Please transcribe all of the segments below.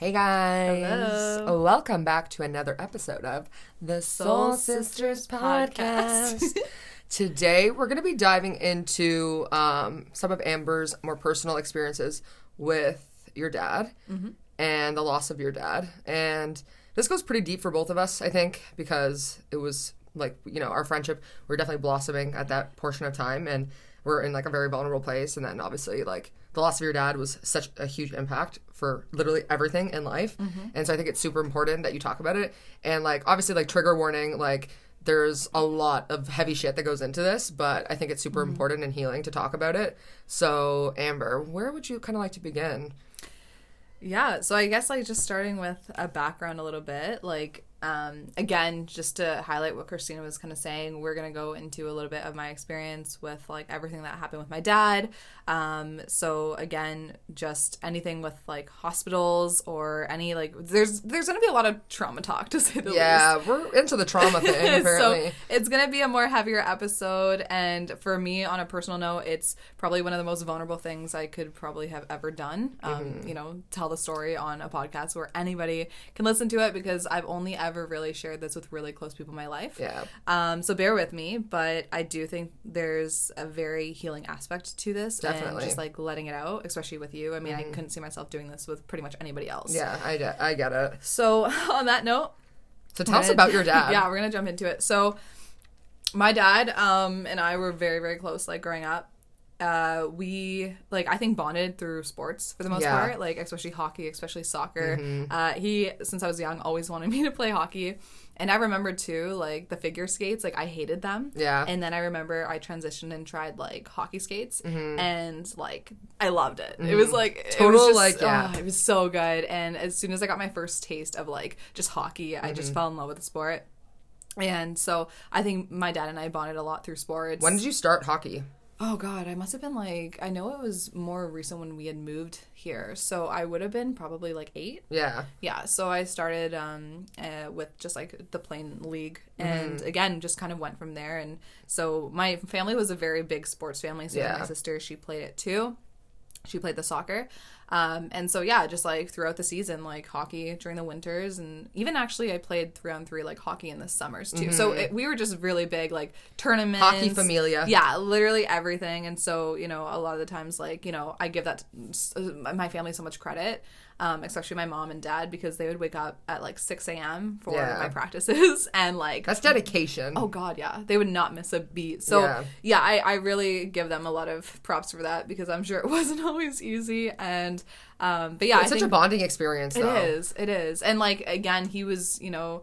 Hey guys. Hello. Welcome back to another episode of the Soul, Soul Sisters Sisters podcast. Podcast. Today we're going to be diving into um, some of Amber's more personal experiences with your dad Mm-hmm. and the loss of your dad. And this goes pretty deep for both of us, I think, because it was like, you know, our friendship, we are definitely blossoming at that portion of time and we're in like a very vulnerable place. And then obviously, like, the loss of your dad was such a huge impact for literally everything in life. Mm-hmm. And so I think it's super important that you talk about it. And like, obviously, like, trigger warning, like, there's a lot of heavy shit that goes into this, but I think it's super mm-hmm. important and healing to talk about it. So, Amber, where would you kind of like to begin? Yeah, so I guess like just starting with a background a little bit, like um again, just to highlight what Christina was kind of saying, we're going to go into a little bit of my experience with like everything that happened with my dad. Um so again, just anything with like hospitals or any like there's there's going to be a lot of trauma talk to say the least. Yeah, we're into the trauma thing, apparently. so it's gonna be a more heavier episode and for me on a personal note it's probably one of the most vulnerable things i could probably have ever done um, Mm-hmm. you know tell the story on a podcast where anybody can listen to it because i've only ever really shared this with really close people in my life yeah. um, so bear with me, but I do think there's a very healing aspect to this, Definitely. Mm-hmm. and just like letting it out, especially with you. I mean, I couldn't see myself doing this with pretty much anybody else. Yeah, I, get- I get it. So on that note, So tell us gonna- about your dad. yeah, we're gonna jump into it. So, my dad um, and I were very, very close. Like growing up, uh, we like I think bonded through sports for the most Yeah. part. Like especially hockey, especially soccer. Mm-hmm. Uh, he since I was young always wanted me to play hockey. And I remember too, like the figure skates, like I hated them. Yeah. And then I remember I transitioned and tried like hockey skates, and like I loved it. It was like it Mm-hmm. Total, was just, like, yeah. oh, it was so good. And as soon as I got my first taste of like just hockey, I Mm-hmm. just fell in love with the sport. And so I think my dad and I bonded a lot through sports. When did you start hockey? Oh God, I must have been like I know it was more recent when we had moved here, so I would have been probably like eight. Yeah. Yeah, so I started um, uh, with just like the plain league, Mm-hmm. and again, just kind of went from there. And so my family was a very big sports family. So Yeah. my sister, she played it too. She played the soccer, um, and so yeah, just like throughout the season, like hockey during the winters, and even actually I played three on three like hockey in the summers too. So it, we were just really big like tournaments, Mm-hmm. Hockey familia. yeah, literally everything. And so, you know, a lot of the times, like, you know, I give that uh, my family so much credit, um, especially my mom and dad, because they would wake up at like 6 a.m. for Yeah. my practices. And like, That's dedication. oh God, yeah, they would not miss a beat. So, Yeah. yeah, I, I really give them a lot of props for that because I'm sure it wasn't always easy. And, um, but yeah, it's I such a bonding experience, it though. is. It is. And like again, he was, you know,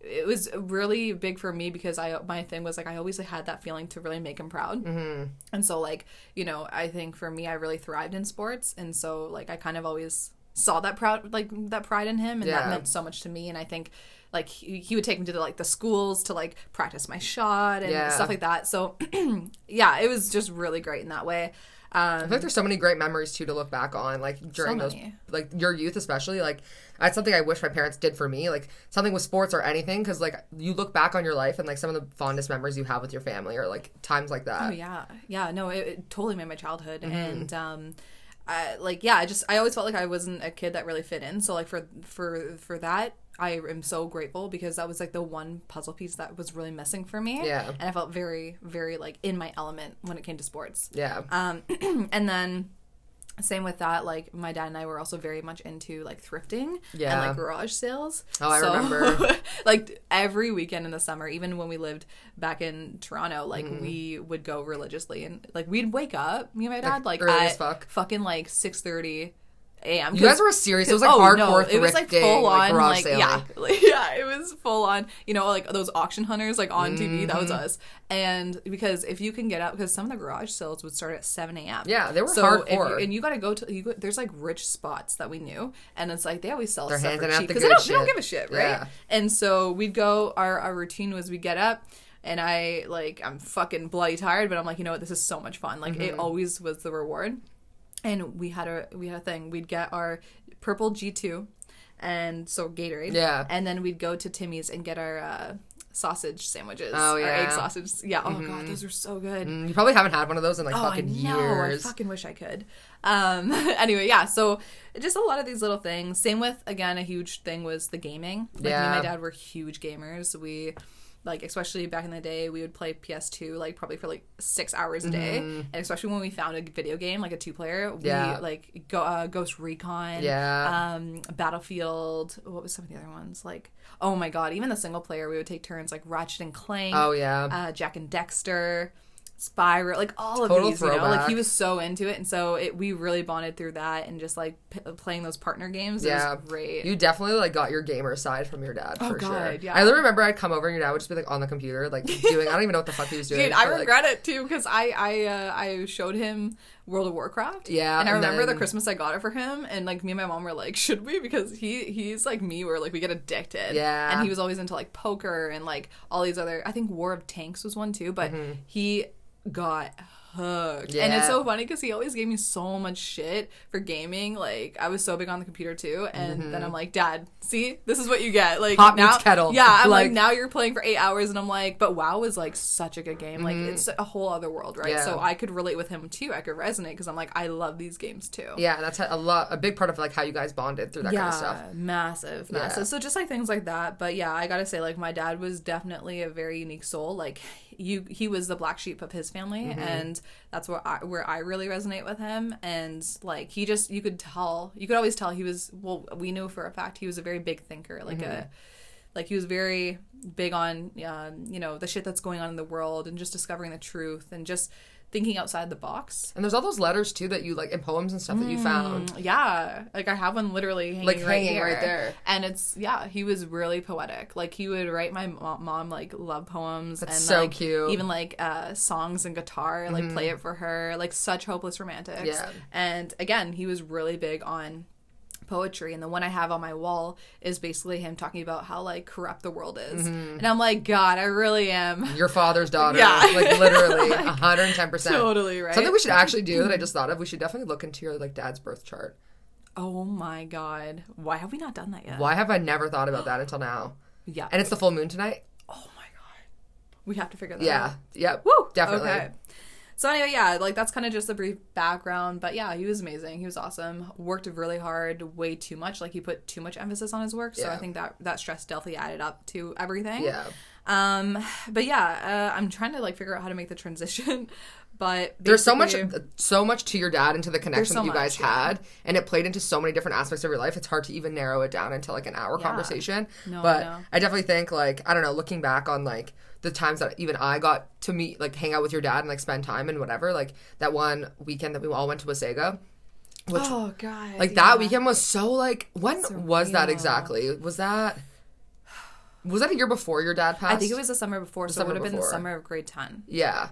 it was really big for me because I my thing was like I always had that feeling to really make him proud. Mm-hmm. And so like, you know, I think for me I really thrived in sports and so like I kind of always saw that proud like that pride in him and Yeah. that meant so much to me and I think like he, he would take me to the, like the schools to like practice my shot and Yeah. stuff like that. So yeah, it was just really great in that way. I Um feel like there's so many great memories too to look back on, like during those, like your youth especially. Like that's something I wish my parents did for me, like something with sports or anything, because like you look back on your life and like some of the fondest memories you have with your family or like times like that. Oh yeah, yeah. No, it, it totally made my childhood, Mm-hmm. and um, I, like yeah, I just I always felt like I wasn't a kid that really fit in. So like for for for that, I am so grateful because that was like the one puzzle piece that was really missing for me. Yeah. and I felt very very like in my element when it came to sports. Yeah, Um, and then. Same with that, like my dad and I were also very much into like thrifting Yeah. and like garage sales. Oh, I remember. like every weekend in the summer, even when we lived back in Toronto, like Mm-hmm. we would go religiously and like we'd wake up, me and my dad, like, early at as fuck? fucking like six thirty a.m. you guys were serious. It was like oh, hardcore no, it was like full like, on, garage like yeah, like, yeah, it was full on. You know, like those auction hunters, like on TV. That was Mm-hmm. us. And because if you can get up, because some of the garage sales would start at seven a.m. Yeah, they were so hardcore. you, and you got to go to you. Go, there's like rich spots that we knew, and it's like they always sell They're stuff for out cheap the because they don't, they don't give a shit, right? Yeah. And so we'd go. Our our routine was we get up. And I like I'm fucking bloody tired, but I'm like, you know what, this is so much fun. Like Mm-hmm. it always was the reward and we had a we had a thing. We'd get our purple G two, and so Gatorade. Yeah. And then we'd go to Timmy's and get our uh, sausage sandwiches. Oh, or yeah. egg sausage. Yeah. Oh god, those are so good. Mm, you probably haven't had one of those in like Oh, I fucking know. years. I fucking wish I could. Um, anyway, yeah. So just a lot of these little things. Same with again, a huge thing was the gaming. Like me and Yeah. my dad were huge gamers. We like especially back in the day, we would play PS2 like probably for like six hours a day, and especially when we found a video game like a two player, we Mm-hmm. Yeah. like go uh, Ghost Recon, Yeah. um, Battlefield. What was some of the other ones like? Oh my god, even the single player, we would take turns like Ratchet and Clank oh yeah. uh, Jak and Daxter, Spyro, like all of Total these, you know, like he was so into it, and so it we really bonded through that, and just like p- playing those partner games. It Yeah. was great. You definitely like got your gamer side from your dad Oh, for sure. God, yeah. I remember I'd come over and your dad would just be like on the computer, like doing I don't even know what the fuck he was doing. Dude, I like, regret it too because I I uh, I showed him World of Warcraft. Yeah, and I and remember the Christmas I got it for him, and like me and my mom were like, should we? Because he he's like me, where like we get addicted. Yeah. and he was always into like poker and like all these other. I think War of Tanks was one too, but he got hooked. And it's so funny because he always gave me so much shit for gaming. Like I was so big on the computer too, and then I'm like, Dad, see, this is what you get. Like Pot now, kettle. Yeah, I'm like, Like- now you're playing for eight hours, and I'm like, but WoW is like such a good game. Like it's a whole other world, right? Mm-hmm. Yeah. So I could relate with him too. I could resonate because I'm like, I love these games too. Yeah, that's a lot a big part of like how you guys bonded through that yeah, kind of stuff. massive, massive. Yeah. So just like things like that. But yeah, I gotta say, like my dad was definitely a very unique soul. Like you, he was the black sheep of his family, Mm-hmm. and that's where I where I really resonate with him. And like he just, you could tell, you could always tell he was. Well, we knew for a fact he was a very big thinker, like Mm-hmm. a. Like he was very big on, um, you know, the shit that's going on in the world and just discovering the truth and just thinking outside the box. And there's all those letters too that you like in poems and stuff that you found. Yeah, like I have one literally hanging Like, right hanging here. right there. and it's yeah, he was really poetic. Like he would write my mo- mom like love poems That's and so like, cute. Mm-hmm. even like uh, songs and guitar, like play it for her, like such hopeless romantics. Yeah. and again, he was really big on poetry and the one i have on my wall is basically him talking about how like corrupt the world is Mm-hmm. and i'm like god i really am Your father's daughter. Yeah. Like literally ten percent. totally right Something we should actually do that I just thought of, we should definitely look into your like dad's birth chart. oh my god why have we not done that yet Why have I never thought about that until now? yeah And it's the full moon tonight? oh my god we have to figure that out Yeah. Yep. Woo! Definitely. Okay. So anyway, yeah, like that's kind of just a brief background, but yeah, he was amazing. He was awesome. Worked really hard, way too much. Like he put too much emphasis on his work. So Yeah. I think that that stress definitely added up to everything. Yeah. Um, but yeah, uh, I'm trying to like figure out how to make the transition. But There's so much, so much to your dad and to the connection so that you guys much, yeah. had, and it played into so many different aspects of your life. It's hard to even narrow it down into like an hour conversation. No, but know. I definitely think like I don't know, looking back on like the times that even I got to meet, like hang out with your dad and like spend time and whatever, like that one weekend that we all went to Wasaga. Which Oh god. like yeah. that weekend was so like when was that exactly? Was that was that a year before your dad passed? I think it was the summer before, so summer it would have been the summer of grade ten. Yeah.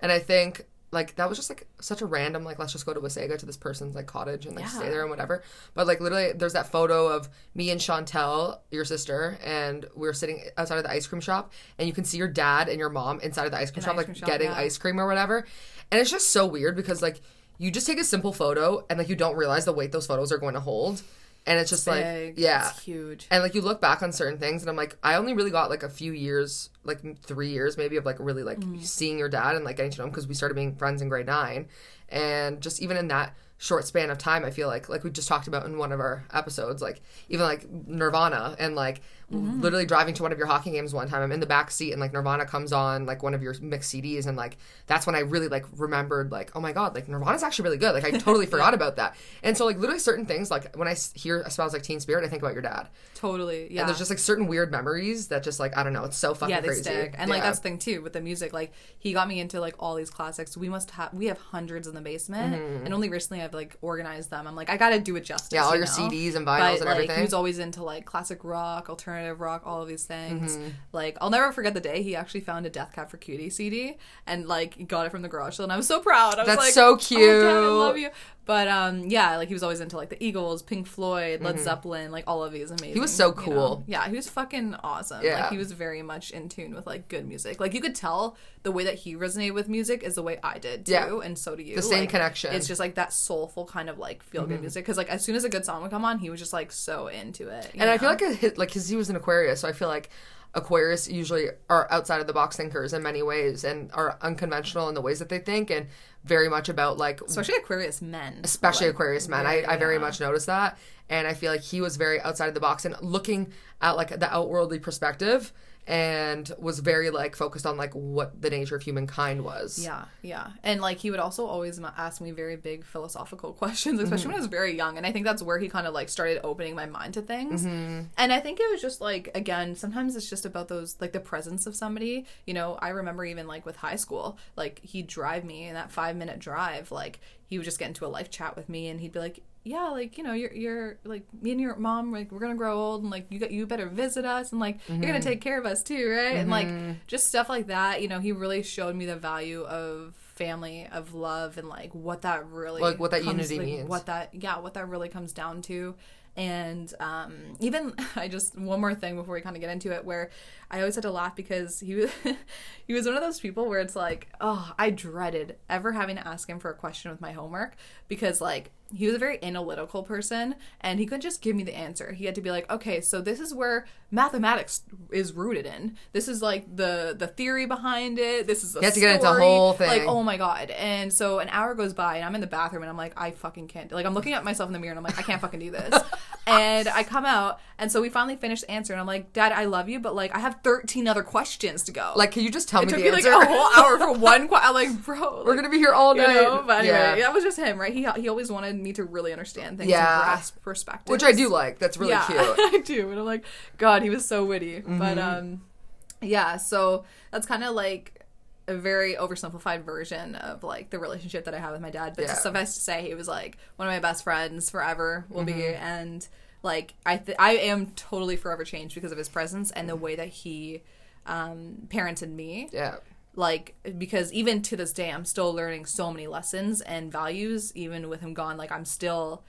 And I think like that was just like such a random like let's just go to Wasaga to this person's like cottage and like stay there and whatever. But like literally there's that photo of me and Chantel, your sister, and we are sitting outside of the ice cream shop and you can see your dad and your mom inside of the ice cream shop ice like cream shop, getting yeah. ice cream or whatever. And it's just so weird because like you just take a simple photo and like you don't realize the weight those photos are going to hold. And it's just like yeah. It's huge. And like you look back on certain things, and I'm like, I only really got like a few years, like three years maybe, of like really like Mm-hmm. seeing your dad and like getting to know him because we started being friends in grade nine, and just even in that short span of time, I feel like like we just talked about in one of our episodes, like even like Nirvana and like Mm-hmm. literally driving to one of your hockey games one time. I'm in the back seat and like Nirvana comes on like one of your mixed CDs, and like that's when I really like remembered like oh my god, like Nirvana's actually really good. Like I totally forgot about that. And so like literally certain things like when I hear smells like Teen Spirit, I think about your dad. Totally. Yeah. And there's just like certain weird memories that just like I don't know, it's so fucking yeah, they crazy. stick. And like that's the thing too with the music. Like he got me into like all these classics. We must have we have hundreds in the basement, and only recently I've like organized them. I'm like I gotta do it justice. Mm-hmm. Yeah, all you your know? CDs and vinyls But, and like, everything. He was always into like classic rock, alternative rock, all of these things. Mm-hmm. Like I'll never forget the day he actually found a Death Cab for Cutie CD and like got it from the garage sale, and I was so proud. I was That's like, so "Oh, Dad, I cute." love you. But um, yeah, like he was always into like the Eagles, Pink Floyd, Led Zeppelin, like all of these amazing. Mm-hmm. was so you know? cool. Yeah, he was fucking awesome. Yeah. Like he was very much in tune with like good music. Like you could tell the way that he resonated with music is the way I did too, Yeah. and so do you. The same Like, connection. It's just like that soulful kind of like feel good music. Because like as soon as a good song would come on, he was just like so into it. and I feel like hit, like cuz he was an Aquarius, so I feel like Aquarius usually are outside of the box thinkers in many ways and are unconventional in the ways that they think and very much about like especially Aquarius men. especially Like, Aquarius men. I, I very yeah. much noticed that. And I feel like he was very outside of the box and looking at like the outworldly perspective and was very like focused on like what the nature of humankind was. Yeah, yeah. And like he would also always ask me very big philosophical questions, especially mm-hmm. when I was very young. And I think that's where he kind of like started opening my mind to things. Mm-hmm. And I think it was just like, again, sometimes it's just about those, like the presence of somebody. You know, I remember even like with high school, like he'd drive me in that five minute drive, like he would just get into a life chat with me and he'd be like, yeah, like you know, you're you're like me and your mom, like we're gonna grow old, and like you got you better visit us, and like you're gonna take care of us too, right? And like just stuff like that. You know, he really showed me the value of family, of love, and like what that really Like, what that comes- unity like, means. What that yeah, what that really comes down to. And um, even I just one more thing before we kind of get into it, where I always had to laugh because he was he was one of those people where it's like, oh, I dreaded ever having to ask him for a question with my homework because like he was a very analytical person and he couldn't just give me the answer. He had to be like, okay, so this is where mathematics is rooted in. This is like the the theory behind it. This is a You have to get into story. whole thing. Like, oh my god! And so an hour goes by, and I'm in the bathroom, and I'm like, I fucking can't. Like, I'm looking at myself in the mirror, and I'm like, I can't fucking do this. and I come out, and so we finally finished the answer, and I'm like, Dad, I love you, but like, I have 13 other questions to go. Like, can you just tell it me took the me like a whole hour for one question. I'm like, bro, We're gonna be here all you night. know, but anyway, yeah. that was just him, right? He he always wanted me to really understand things Yeah. and grasp perspective, Which I do like. That's really yeah, cute. Mm-hmm. I do, and I'm like, God, he was so witty. But um, yeah, so that's kind of like a very oversimplified version of like the relationship that I have with my dad. But Yeah. suffice to say, he was like one of my best friends forever. Will be, Mm-hmm. and like I th- I am totally forever changed because of his presence and the way that he um parented me yeah. like because even to this day i'm still learning so many lessons and values even with him gone like i'm still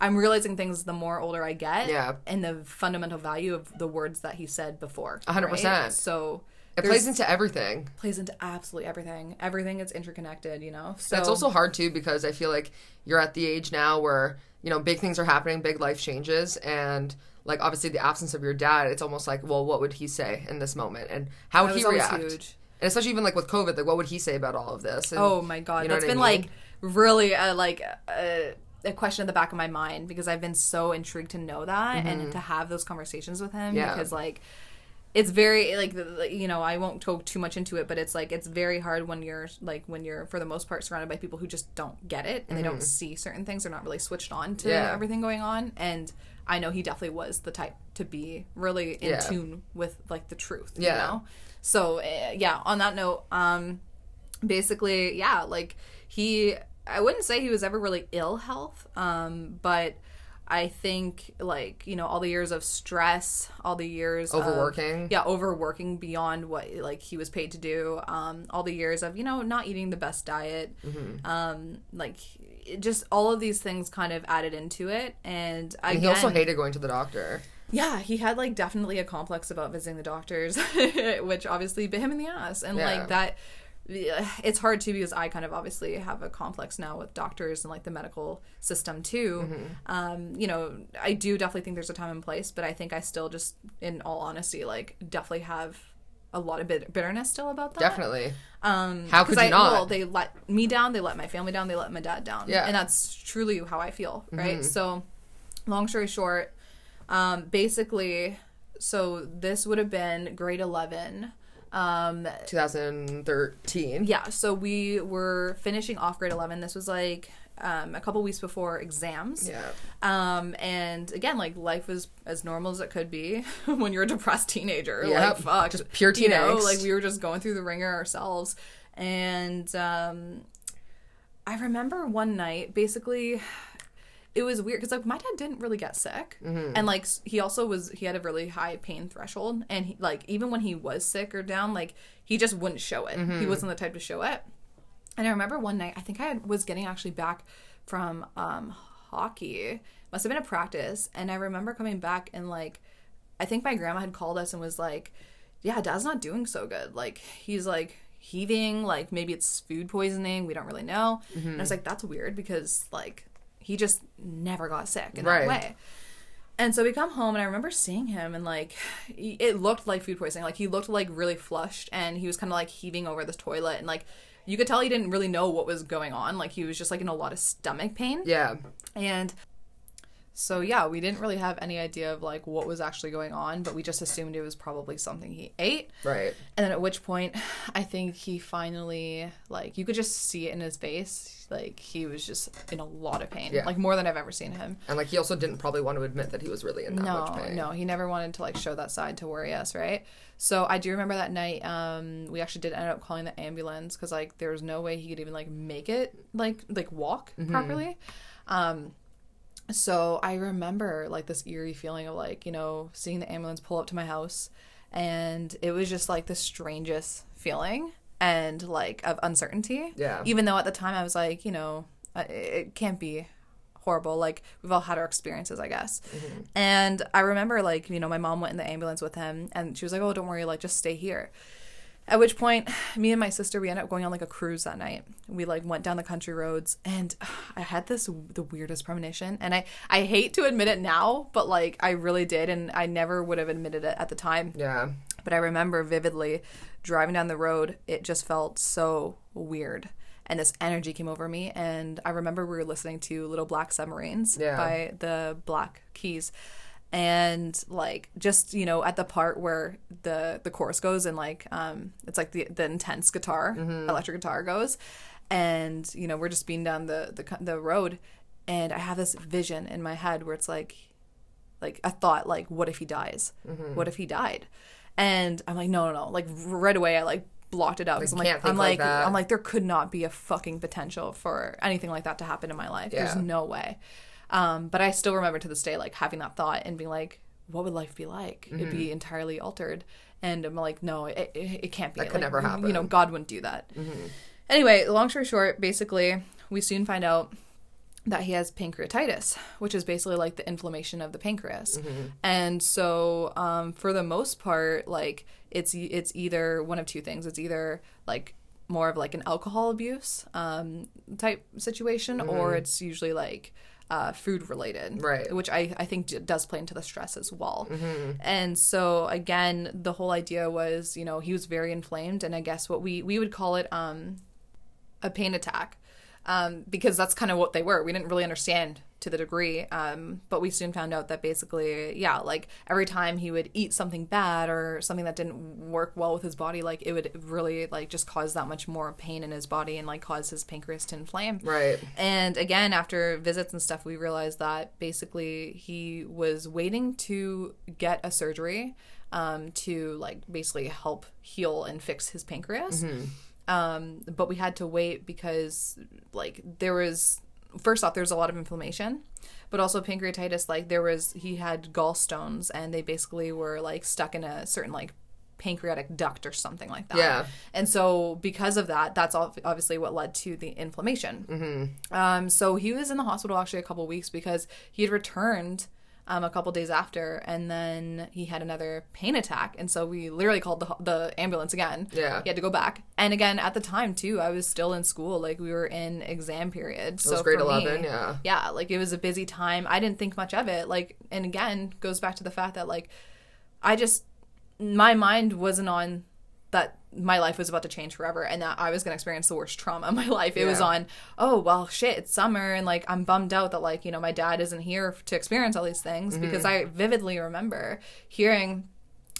i'm realizing things the more older i get Yeah. and the fundamental value of the words that he said before A hundred right? percent. so It plays into everything. plays into absolutely everything everything is interconnected you know so That's also hard too because I feel like you're at the age now where you know big things are happening, big life changes, and like obviously the absence of your dad, it's almost like, well, what would he say in this moment, and how would he react? huge. And especially even like with COVID, like what would he say about all of this? And, Oh my god, you know that's what I been mean? like really a, like a, a question in the back of my mind because I've been so intrigued to know that and to have those conversations with him Mm-hmm. Yeah. because like it's very like you know I won't go too much into it but it's like it's very hard when you're like when you're for the most part surrounded by people who just don't get it and they don't see certain things they're not really switched on to Mm-hmm. Yeah. everything going on and I know he definitely was the type to be really in Yeah. tune with like the truth Yeah. you know so uh, yeah on that note um basically yeah like he i wouldn't say he was ever really ill health um but i think like you know all the years of stress all the years of- Overworking. yeah overworking beyond what like he was paid to do um all the years of you know not eating the best diet Mm-hmm. um like it just all of these things kind of added into it and, And again, he also hated going to the doctor. yeah, he had like definitely a complex about visiting the doctors, which obviously bit him in the ass. And Yeah. like that, it's hard too because I kind of obviously have a complex now with doctors and like the medical system too. Mm-hmm. Um, you know, I do definitely think there's a time and place, but I think I still just, in all honesty, like definitely have a lot of bit- bitterness still about that. Definitely. Um, How could you I, not? Well, they let me down. They let my family down. They let my dad down. Yeah. Mm-hmm. and that's truly how I feel. Right. So, long story short, um, basically, so this would have been grade eleven. Um, 2013. yeah. So we were finishing off grade eleven. This was like um, a couple weeks before exams. Yeah. Um, and again, like life was as normal as it could be when you're a depressed teenager. Yep. Like fuck, Just pure You know, like we were just going through the ringer ourselves. And um, I remember one night, basically, it was weird because like my dad didn't really get sick, Mm-hmm. and like he also was he had a really high pain threshold, and he, like even when he was sick or down, like he just wouldn't show it. Mm-hmm. He wasn't the type to show it. And I remember one night, I think I had, was getting actually back from um, hockey. Must have been a practice. And I remember coming back and like, I think my grandma had called us and was like, yeah, dad's not doing so good. Like, he's like heaving, like maybe it's food poisoning. We don't really know. And I was like, that's weird because like he just never got sick in Right. that way. And so we come home, and I remember seeing him, and like, it looked like food poisoning. Like, he looked like really flushed, and he was kind of like heaving over the toilet, and like, you could tell he didn't really know what was going on. Like, he was just like in a lot of stomach pain. Yeah. And so yeah, we didn't really have any idea of like what was actually going on, but we just assumed it was probably something he ate. Right. And then at which point, I think he finally like you could just see it in his face, like he was just in a lot of pain, Yeah. like more than I've ever seen him. And like he also didn't probably want to admit that he was really in that No, much pain. no, he never wanted to like show that side to worry us, right? So I do remember that night. Um, we actually did end up calling the ambulance because like there was no way he could even like make it like like walk Mm-hmm. properly. Um, so I remember like this eerie feeling of like you know seeing the ambulance pull up to my house, and it was just like the strangest feeling and like of uncertainty. Yeah. Even though at the time I was like, you know, uh, it it can't be horrible. Like we've all had our experiences, I guess. And I remember like, you know, my mom went in the ambulance with him and she was like, "Oh, don't worry, like just stay here." At which point, me and my sister we ended up going on like a cruise that night. We like went down the country roads and I had this the weirdest premonition and I I hate to admit it now, but like I really did and I never would have admitted it at the time. Yeah. But I remember vividly driving down the road, it just felt so weird. And this energy came over me. And I remember we were listening to Little Black Submarines Yeah. by the Black Keys. And like just, you know, at the part where the the chorus goes and like um it's like the the intense guitar, electric guitar goes. And, you know, we're just being down the, the the road. And I have this vision in my head where it's like like a thought like what if he dies? Mm-hmm. what if he died? And i'm like no no no. Like right away i like blocked it out. 'cause Like, i'm like i'm like like, i'm like there could not be a fucking potential for anything like that to happen in my life. There's no way um but i still remember to this day like having that thought and being like what would life be like it'd be entirely altered and i'm like no it, it, it can't be Mm-hmm. That could Like, never happen. you know. Mm-hmm. god wouldn't do that anyway long story short basically we soon find out that he has pancreatitis, which is basically like the inflammation of the pancreas. Mm-hmm. And so, um, for the most part, like it's it's either one of two things. It's either like more of like an alcohol abuse um, type situation, or it's usually like uh, food related. Right. Which I I think d- does play into the stress as well. Mm-hmm. And so again, the whole idea was, you know, he was very inflamed, and I guess what we we would call it um, a pain attack um, because that's kind of what they were. We didn't really understand to the degree, um, but we soon found out that basically, yeah, like every time he would eat something bad or something that didn't work well with his body, like it would really like just cause that much more pain in his body and like cause his pancreas to inflame. Right. And again, after visits and stuff, we realized that basically he was waiting to get a surgery um, to like basically help heal and fix his pancreas. Um, but we had to wait because like there was first off there's a lot of inflammation but also pancreatitis like there was he had gallstones and they basically were like stuck in a certain like pancreatic duct or something like that Yeah. and so because of that that's ob- obviously what led to the inflammation Mm-hmm. um, so he was in the hospital actually a couple weeks because he had returned um, a couple days after, and then he had another pain attack, and so we literally called the the ambulance again. Yeah. he had to go back, and again at the time too, I was still in school, like we were in exam period. So it was grade for me, 11, yeah. yeah, like it was a busy time. I didn't think much of it, like, and again goes back to the fact that like I just my mind wasn't on that my life was about to change forever and that I was going to experience the worst trauma of my life. It was on, oh, well, shit, it's summer and like I'm bummed out that like, you know, my dad isn't here to experience all these things because mm-hmm. I vividly remember hearing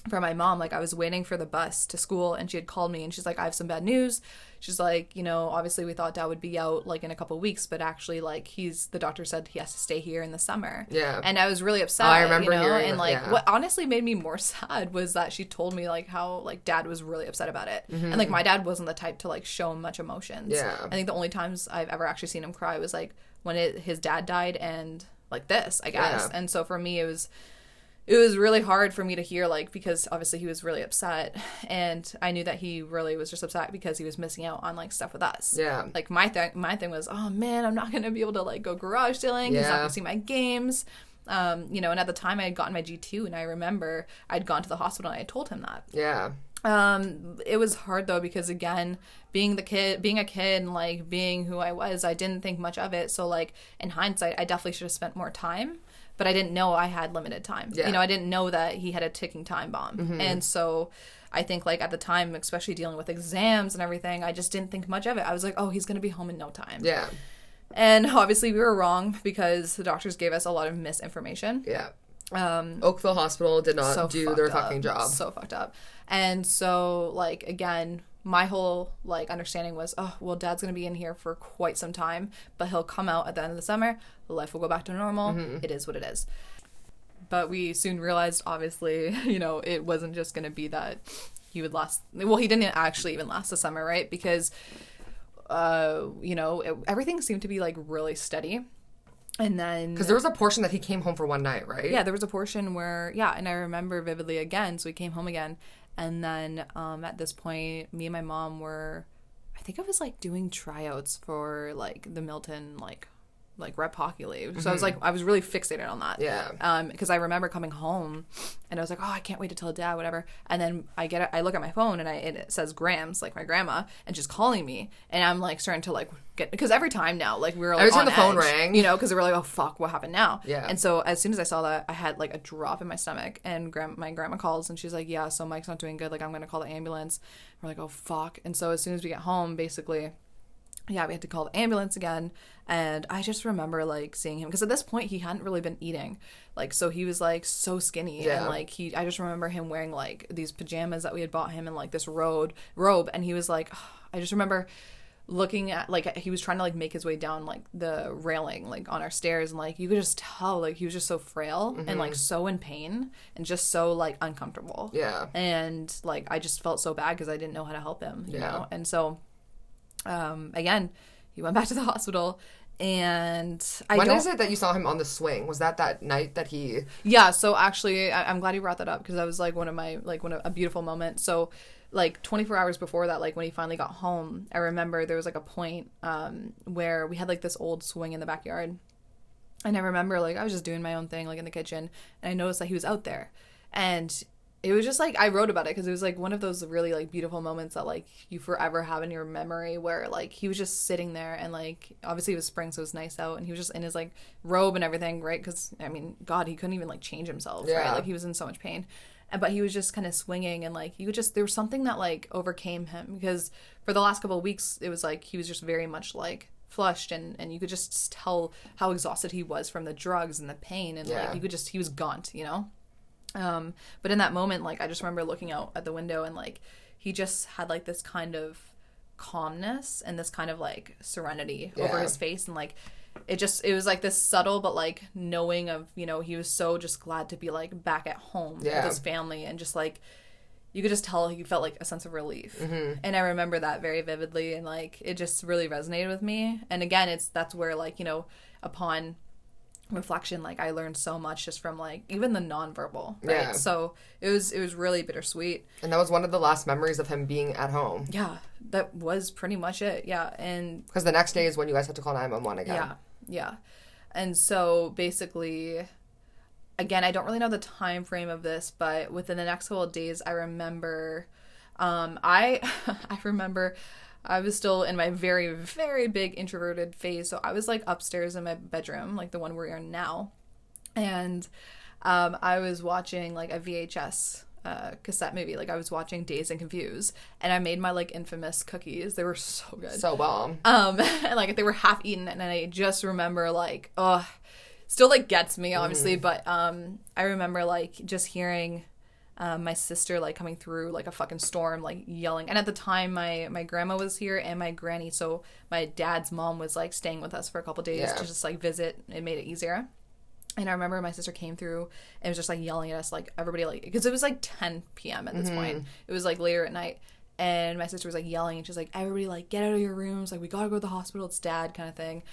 from my mom like I was waiting for the bus to school and she had called me and she's like I have some bad news. She's like, you know, obviously we thought dad would be out like in a couple weeks, but actually like he's the doctor said he has to stay here in the summer. Yeah. And I was really upset. Oh, I remember you know? and like yeah. what honestly made me more sad was that she told me like how like dad was really upset about it and Mm-hmm. like my dad wasn't the type to like show much emotions Yeah. i think the only times i've ever actually seen him cry was like when it, his dad died and like this i guess Yeah. and so for me it was it was really hard for me to hear like because obviously he was really upset and i knew that he really was just upset because he was missing out on like stuff with us Yeah. like my thing my thing was oh man i'm not gonna be able to like go garage sailing he's not gonna see my games um, you know, and at the time I had gotten my G2 and I remember I'd gone to the hospital and I had told him that. Yeah. Um, it was hard though because again, being the kid, being a kid, and like being who I was, I didn't think much of it. So like in hindsight, I definitely should have spent more time, but I didn't know I had limited time. Yeah. You know, I didn't know that he had a ticking time bomb, and so. I think like at the time, especially dealing with exams and everything, I just didn't think much of it. I was like, "Oh, he's gonna be home in no time." Yeah. And obviously, we were wrong because the doctors gave us a lot of misinformation. Yeah. Um, Oakville Hospital did not so do their up. fucking job. So fucked up. And so, like, again, my whole like understanding was, oh, well, dad's gonna be in here for quite some time, but he'll come out at the end of the summer. Life will go back to normal. Mm-hmm. It is what it is. But we soon realized, obviously, you know, it wasn't just gonna be that he would last. Well, he didn't actually even last the summer, right? Because, uh, you know, it, everything seemed to be like really steady. And then Because there was a portion that he came home for one night, right? yeah, there was a portion where yeah, and I remember vividly again. So we came home again, and then um, at this point, me and my mom were, I think I was like doing tryouts for like the Milton like like rep hockey league. So I was like, I was really fixated on that. Yeah. Um, because I remember coming home, and I was like, oh, I can't wait to tell dad, whatever. And then I get, I look at my phone, and I it says Grams, like my grandma, and she's calling me, and I'm like starting to like get because every time now, like we were like Every time on the phone edge, rang. you know, because we were like, oh fuck, what happened now? Yeah. And so as soon as I saw that, I had like a drop in my stomach, and grand- my grandma calls, and she's like, yeah, so Mike's not doing good. Like I'm gonna call the ambulance. We're like, oh fuck. And so as soon as we get home, basically yeah, we had to call the ambulance again. And I just remember like seeing him because at this point he hadn't really been eating. Like, so he was like so skinny. Yeah. And like he, I just remember him wearing like these pajamas that we had bought him and like this robe, robe. And he was like, I just remember looking at like he was trying to like make his way down like the railing like on our stairs and like you could just tell like he was just so frail and like mm-hmm. so in pain and just so like uncomfortable Yeah. and like I just felt so bad because I didn't know how to help him, you Yeah. know. And so, um, again, he went back to the hospital, and I When it that you saw him on the swing? Was that that night that he? Yeah, so actually, I, I'm glad you brought that up because that was like one of my like one of a beautiful moment. So, like 24 hours before that, like when he finally got home, I remember there was like a point um, where we had like this old swing in the backyard, and I remember like I was just doing my own thing like in the kitchen, and I noticed that he was out there, and it was just like I wrote about it because it was like one of those really like beautiful moments that like you forever have in your memory where like he was just sitting there and like obviously it was spring so it was nice out and he was just in his like robe and everything right because I mean God he couldn't even like change himself right Yeah. like he was in so much pain and but he was just kind of swinging and like you could just there was something that like overcame him because for the last couple of weeks it was like he was just very much like flushed and and you could just tell how exhausted he was from the drugs and the pain and Yeah. like you could just he was gaunt you know um but in that moment like i just remember looking out at the window and like he just had like this kind of calmness and this kind of like serenity over his face. And like it just it was like this subtle but like knowing of you know he was so just glad to be like back at home Yeah. with his family and just like you could just tell he felt like a sense of relief. And i remember that very vividly. And like it just really resonated with me. And again it's that's where like you know upon reflection like i learned so much just from like even the nonverbal right Yeah. so it was it was really bittersweet And that was one of the last memories of him being at home. yeah that was pretty much it yeah and Because the next day is when you guys had to call 911 again. yeah yeah and so basically again i don't really know the time frame of this but within the next couple of days i remember um i i remember i was still in my very very big introverted phase so i was like upstairs in my bedroom like the one we're in now. And um i was watching like a vhs uh, cassette movie. Like i was watching Dazed and confused and i made my like infamous cookies. They were so good. So bomb. um and like they were half eaten and i just remember like oh still like gets me obviously but um i remember like just hearing um, my sister like coming through like a fucking storm like yelling and at the time my my grandma was here and my granny so my dad's mom was like staying with us for a couple days Yeah. to just like visit it made it easier and I remember my sister came through and was just like yelling at us, like everybody, like because it was like 10 p.m. at this point. It was like later at night, and my sister was like yelling, and she's like, "Everybody, like get out of your rooms! Like we gotta go to the hospital. It's dad, kind of thing."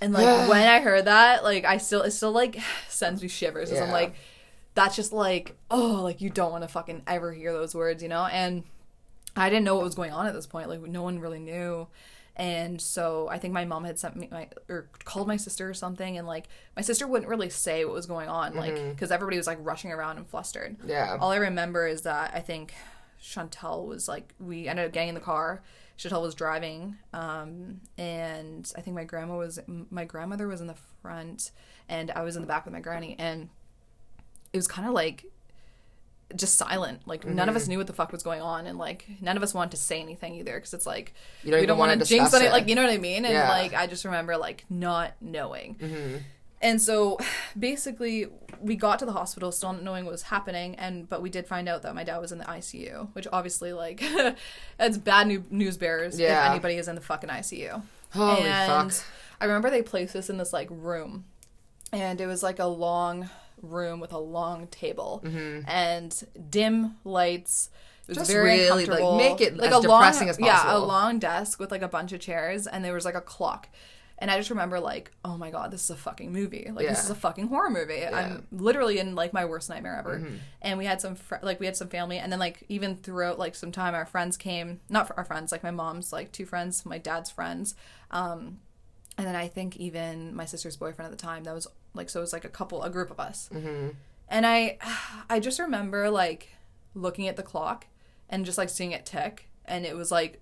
And like when I heard that, like I still, it still like sends me shivers. 'cause I'm Yeah. like, that's just like, oh, like you don't want to fucking ever hear those words, you know? And I didn't know what was going on at this point. Like no one really knew. And so I think my mom had sent me my or called my sister or something, and like my sister wouldn't really say what was going on, like because everybody was like rushing around and flustered. Yeah. All I remember is that I think Chantel was like, we ended up getting in the car. Chantel was driving, um, and I think my grandma was my grandmother was in the front, and I was in the back with my granny, and it was kind of like just silent. Like none Mm-hmm. of us knew what the fuck was going on, and like none of us wanted to say anything either because it's like You don't we don't wanna jinx it. it. Like you know what I mean? And Yeah. like I just remember like not knowing. Mm-hmm. And so basically we got to the hospital still not knowing what was happening and but we did find out that my dad was in the ICU, which obviously like it's bad new- news bearers Yeah. if anybody is in the fucking ICU. Holy and fuck. I remember they placed us in this like room and it was like a long room with a long table and dim lights. It was Mm-hmm. Just very really, like, make it like as a long, depressing as possible. Yeah, a long desk with like a bunch of chairs, and there was like a clock. And I just remember like, oh my god, this is a fucking movie. Like this is a fucking horror movie. I'm literally in like my worst nightmare ever. And we had some fr- like we had some family, and then like even throughout like some time, our friends came. Not our friends, like my mom's like two friends, my dad's friends. Um, and then I think even my sister's boyfriend at the time. That was like so it was like a couple, a group of us. Mm-hmm. And I, I just remember like looking at the clock and just like seeing it tick, and it was like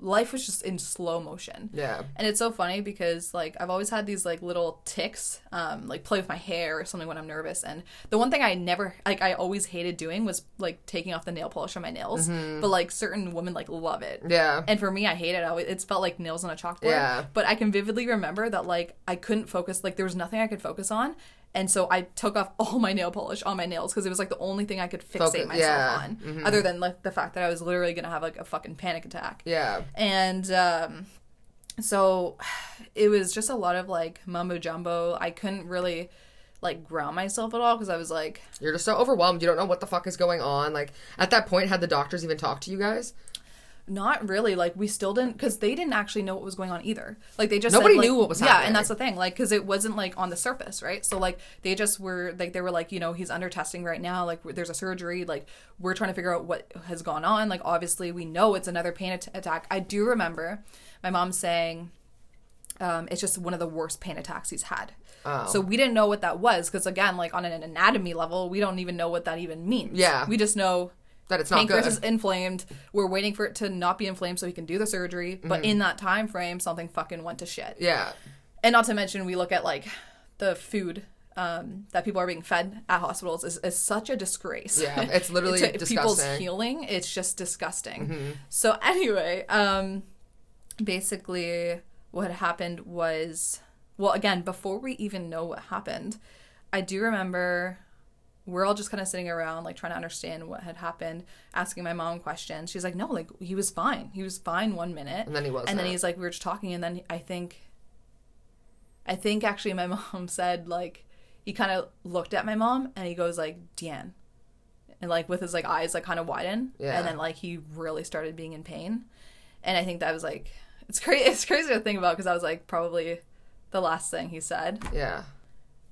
life was just in slow motion. Yeah. And it's so funny because like I've always had these like little ticks, um, like play with my hair or something when I'm nervous. And the one thing I never like I always hated doing was like taking off the nail polish on my nails. But like certain women like love it. Yeah. And for me, I hate it. I always- It's felt like nails on a chalkboard. Yeah. But I can vividly remember that like I couldn't focus. Like there was nothing I could focus on, and so I took off all my nail polish on my nails because it was like the only thing I could fixate Focus- myself yeah. Mm-hmm. on, other than like the fact that I was literally gonna have like a fucking panic attack. Yeah. And um, so it was just a lot of like mumbo jumbo. I couldn't really like ground myself at all because I was like, You're just so overwhelmed. You don't know what the fuck is going on. Like at that point, had the doctors even talked to you guys? Not really. Like we still didn't because they didn't actually know what was going on either. Like they just Nobody said, like- knew what was Yeah, happening. and that's the thing. Like because it wasn't like on the surface, right? So like they just were like they were like you know he's under testing right now. Like there's a surgery. Like we're trying to figure out what has gone on. Like obviously we know it's another pain at- attack. I do remember my mom saying. Um, it's just one of the worst pain attacks he's had. Oh. So we didn't know what that was because again, like on an anatomy level, we don't even know what that even means. Yeah. we just know That it's not pancreas good. is inflamed. We're waiting for it to not be inflamed so he can do the surgery. But in that time frame, something fucking went to shit. Mm-hmm. yeah. And not to mention, we look at like the food um, that people are being fed at hospitals is, is such a disgrace. Yeah, it's literally to people's disgusting. Mm-hmm. healing. It's just disgusting. So anyway, um, basically, what happened was, well, again, before we even know what happened, I do remember we're all just kind of sitting around like trying to understand what had happened asking my mom questions. She's like no like he was fine. He was fine one minute. And then he was and then he's like we were just talking and then i think i think actually my mom said like he kind of looked at my mom and he goes like deanne and like with his like eyes like kind of widen. Yeah. and then like he really started being in pain. And i think that was like it's crazy it's crazy to think about because that was like probably the last thing he said. Yeah.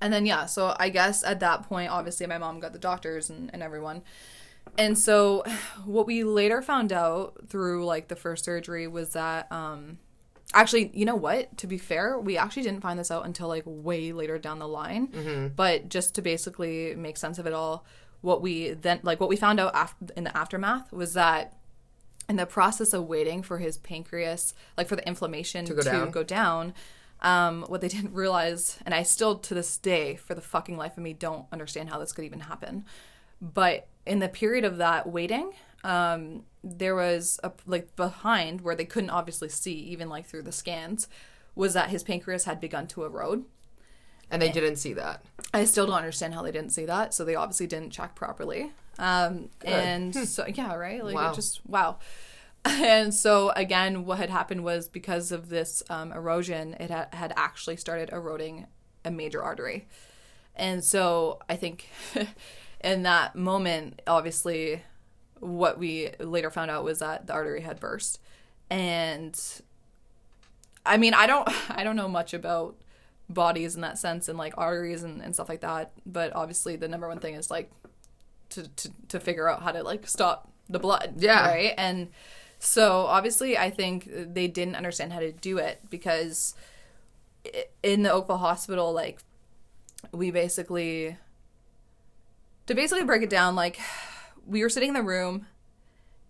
And then yeah, so I guess at that point, obviously my mom got the doctors and, and everyone. And so what we later found out through like the first surgery was that um actually, you know what? To be fair, we actually didn't find this out until like way later down the line. But just to basically make sense of it all, what we then like what we found out after in the aftermath was that in the process of waiting for his pancreas, like for the inflammation to go go down. down, um, what they didn't realize, and I still to this day, for the fucking life of me, don't understand how this could even happen. But in the period of that waiting, um, there was a like behind where they couldn't obviously see, even like through the scans, was that his pancreas had begun to erode. And they didn't see that. I still don't understand how they didn't see that. So they obviously didn't check properly. Um, and so yeah, right. Like Wow. it just wow. And so again, what had happened was because of this um, erosion, it ha- had actually started eroding a major artery. And so I think in that moment, obviously, what we later found out was that the artery had burst. And I mean, I don't, I don't know much about bodies in that sense and like arteries and, and stuff like that. But obviously, the number one thing is like to, to, to figure out how to like stop the blood. Yeah. Right. And so obviously, I think they didn't understand how to do it because in the Oakville hospital, like we basically, to basically break it down, like we were sitting in the room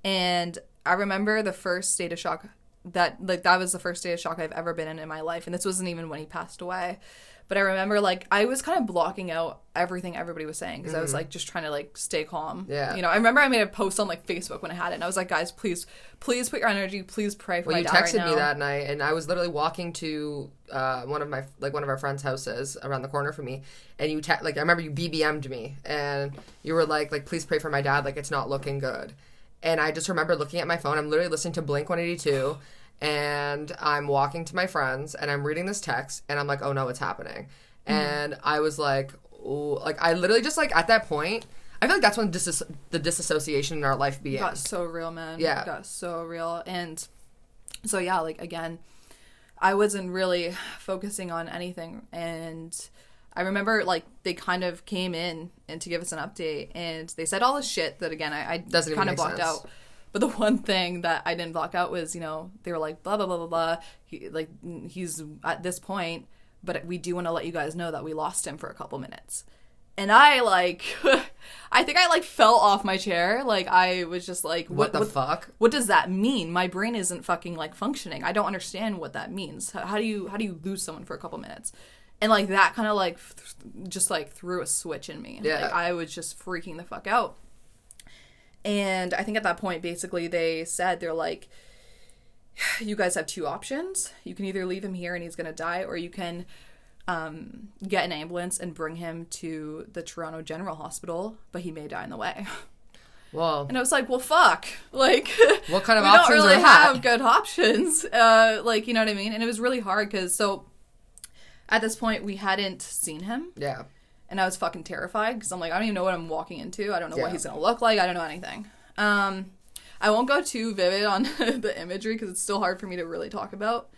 And I remember the first state of shock that like that was the first state of shock I've ever been in in my life, and this wasn't even when he passed away. But I remember like I was kind of blocking out everything everybody was saying because I was like just trying to like stay calm. Mm-hmm. Yeah. You know, I remember I made a post on like Facebook when I had it, and I was like, guys, please, please put your energy, please pray for Well, my you dad texted right me now. that night, and I was literally walking to uh, one of my like one of our friends' houses around the corner from me, and you te- like I remember you BBM'd me, and you were like like please pray for my dad, like it's not looking good, and I just remember looking at my phone. I'm literally listening to Blink 182, and I'm walking to my friends, and I'm reading this text, and I'm like, oh no, it's happening, mm-hmm. and I was like, ooh, like I literally just like at that point. I feel like that's when dis- the disassociation in our life It begins. got so real, man. Yeah. Got so real. And so, yeah, like, again, I wasn't really focusing on anything. And I remember, like, they kind of came in and to give us an update, and they said all this shit that, again, I, I Doesn't kind of blocked sense. out. But the one thing that I didn't block out was, you know, they were like, blah, blah, blah, blah, blah. He, like, he's at this point, but we do want to let you guys know that we lost him for a couple minutes. And I, like, I think I, like, fell off my chair. Like, I was just like, what the what, fuck? what does that mean? My brain isn't fucking like functioning. I don't understand what that means. How, how do you how do you lose someone for a couple minutes? And like that kind of like th- just like threw a switch in me. Yeah. Like I was just freaking the fuck out. And I think at that point basically they said they're like you guys have two options. You can either leave him here and he's going to die or you can um, get an ambulance and bring him to the Toronto General Hospital, but he may die in the way. Well, And I was like, well, fuck. Like, What kind of we options don't really have good options. Uh, like, you know what I mean? And it was really hard because so at this point we hadn't seen him, yeah. And I was fucking terrified because I'm like, I don't even know what I'm walking into. I don't know Yeah. what he's gonna look like. I don't know anything. Um, I won't go too vivid on the imagery because it's still hard for me to really talk about.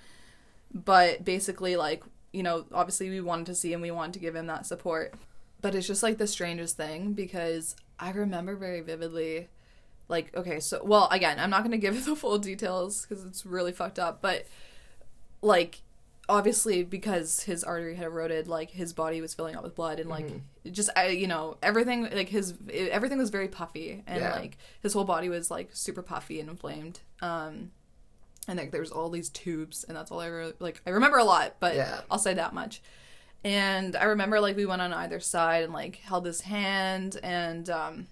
But basically, like, you know, obviously we wanted to see him, we wanted to give him that support. But it's just like the strangest thing because I remember very vividly, like, okay, so, well, again, I'm not going to give the full details because it's really fucked up, but like, obviously because his artery had eroded, like, his body was filling up with blood and, like, Mm-hmm. just, I, you know, everything, like, his, everything was very puffy and, Yeah. like, his whole body was, like, super puffy and inflamed. Um, and like there's all these tubes and that's all i re- like i remember a lot but Yeah. i'll say that much and i remember like we went on either side and like held his hand and um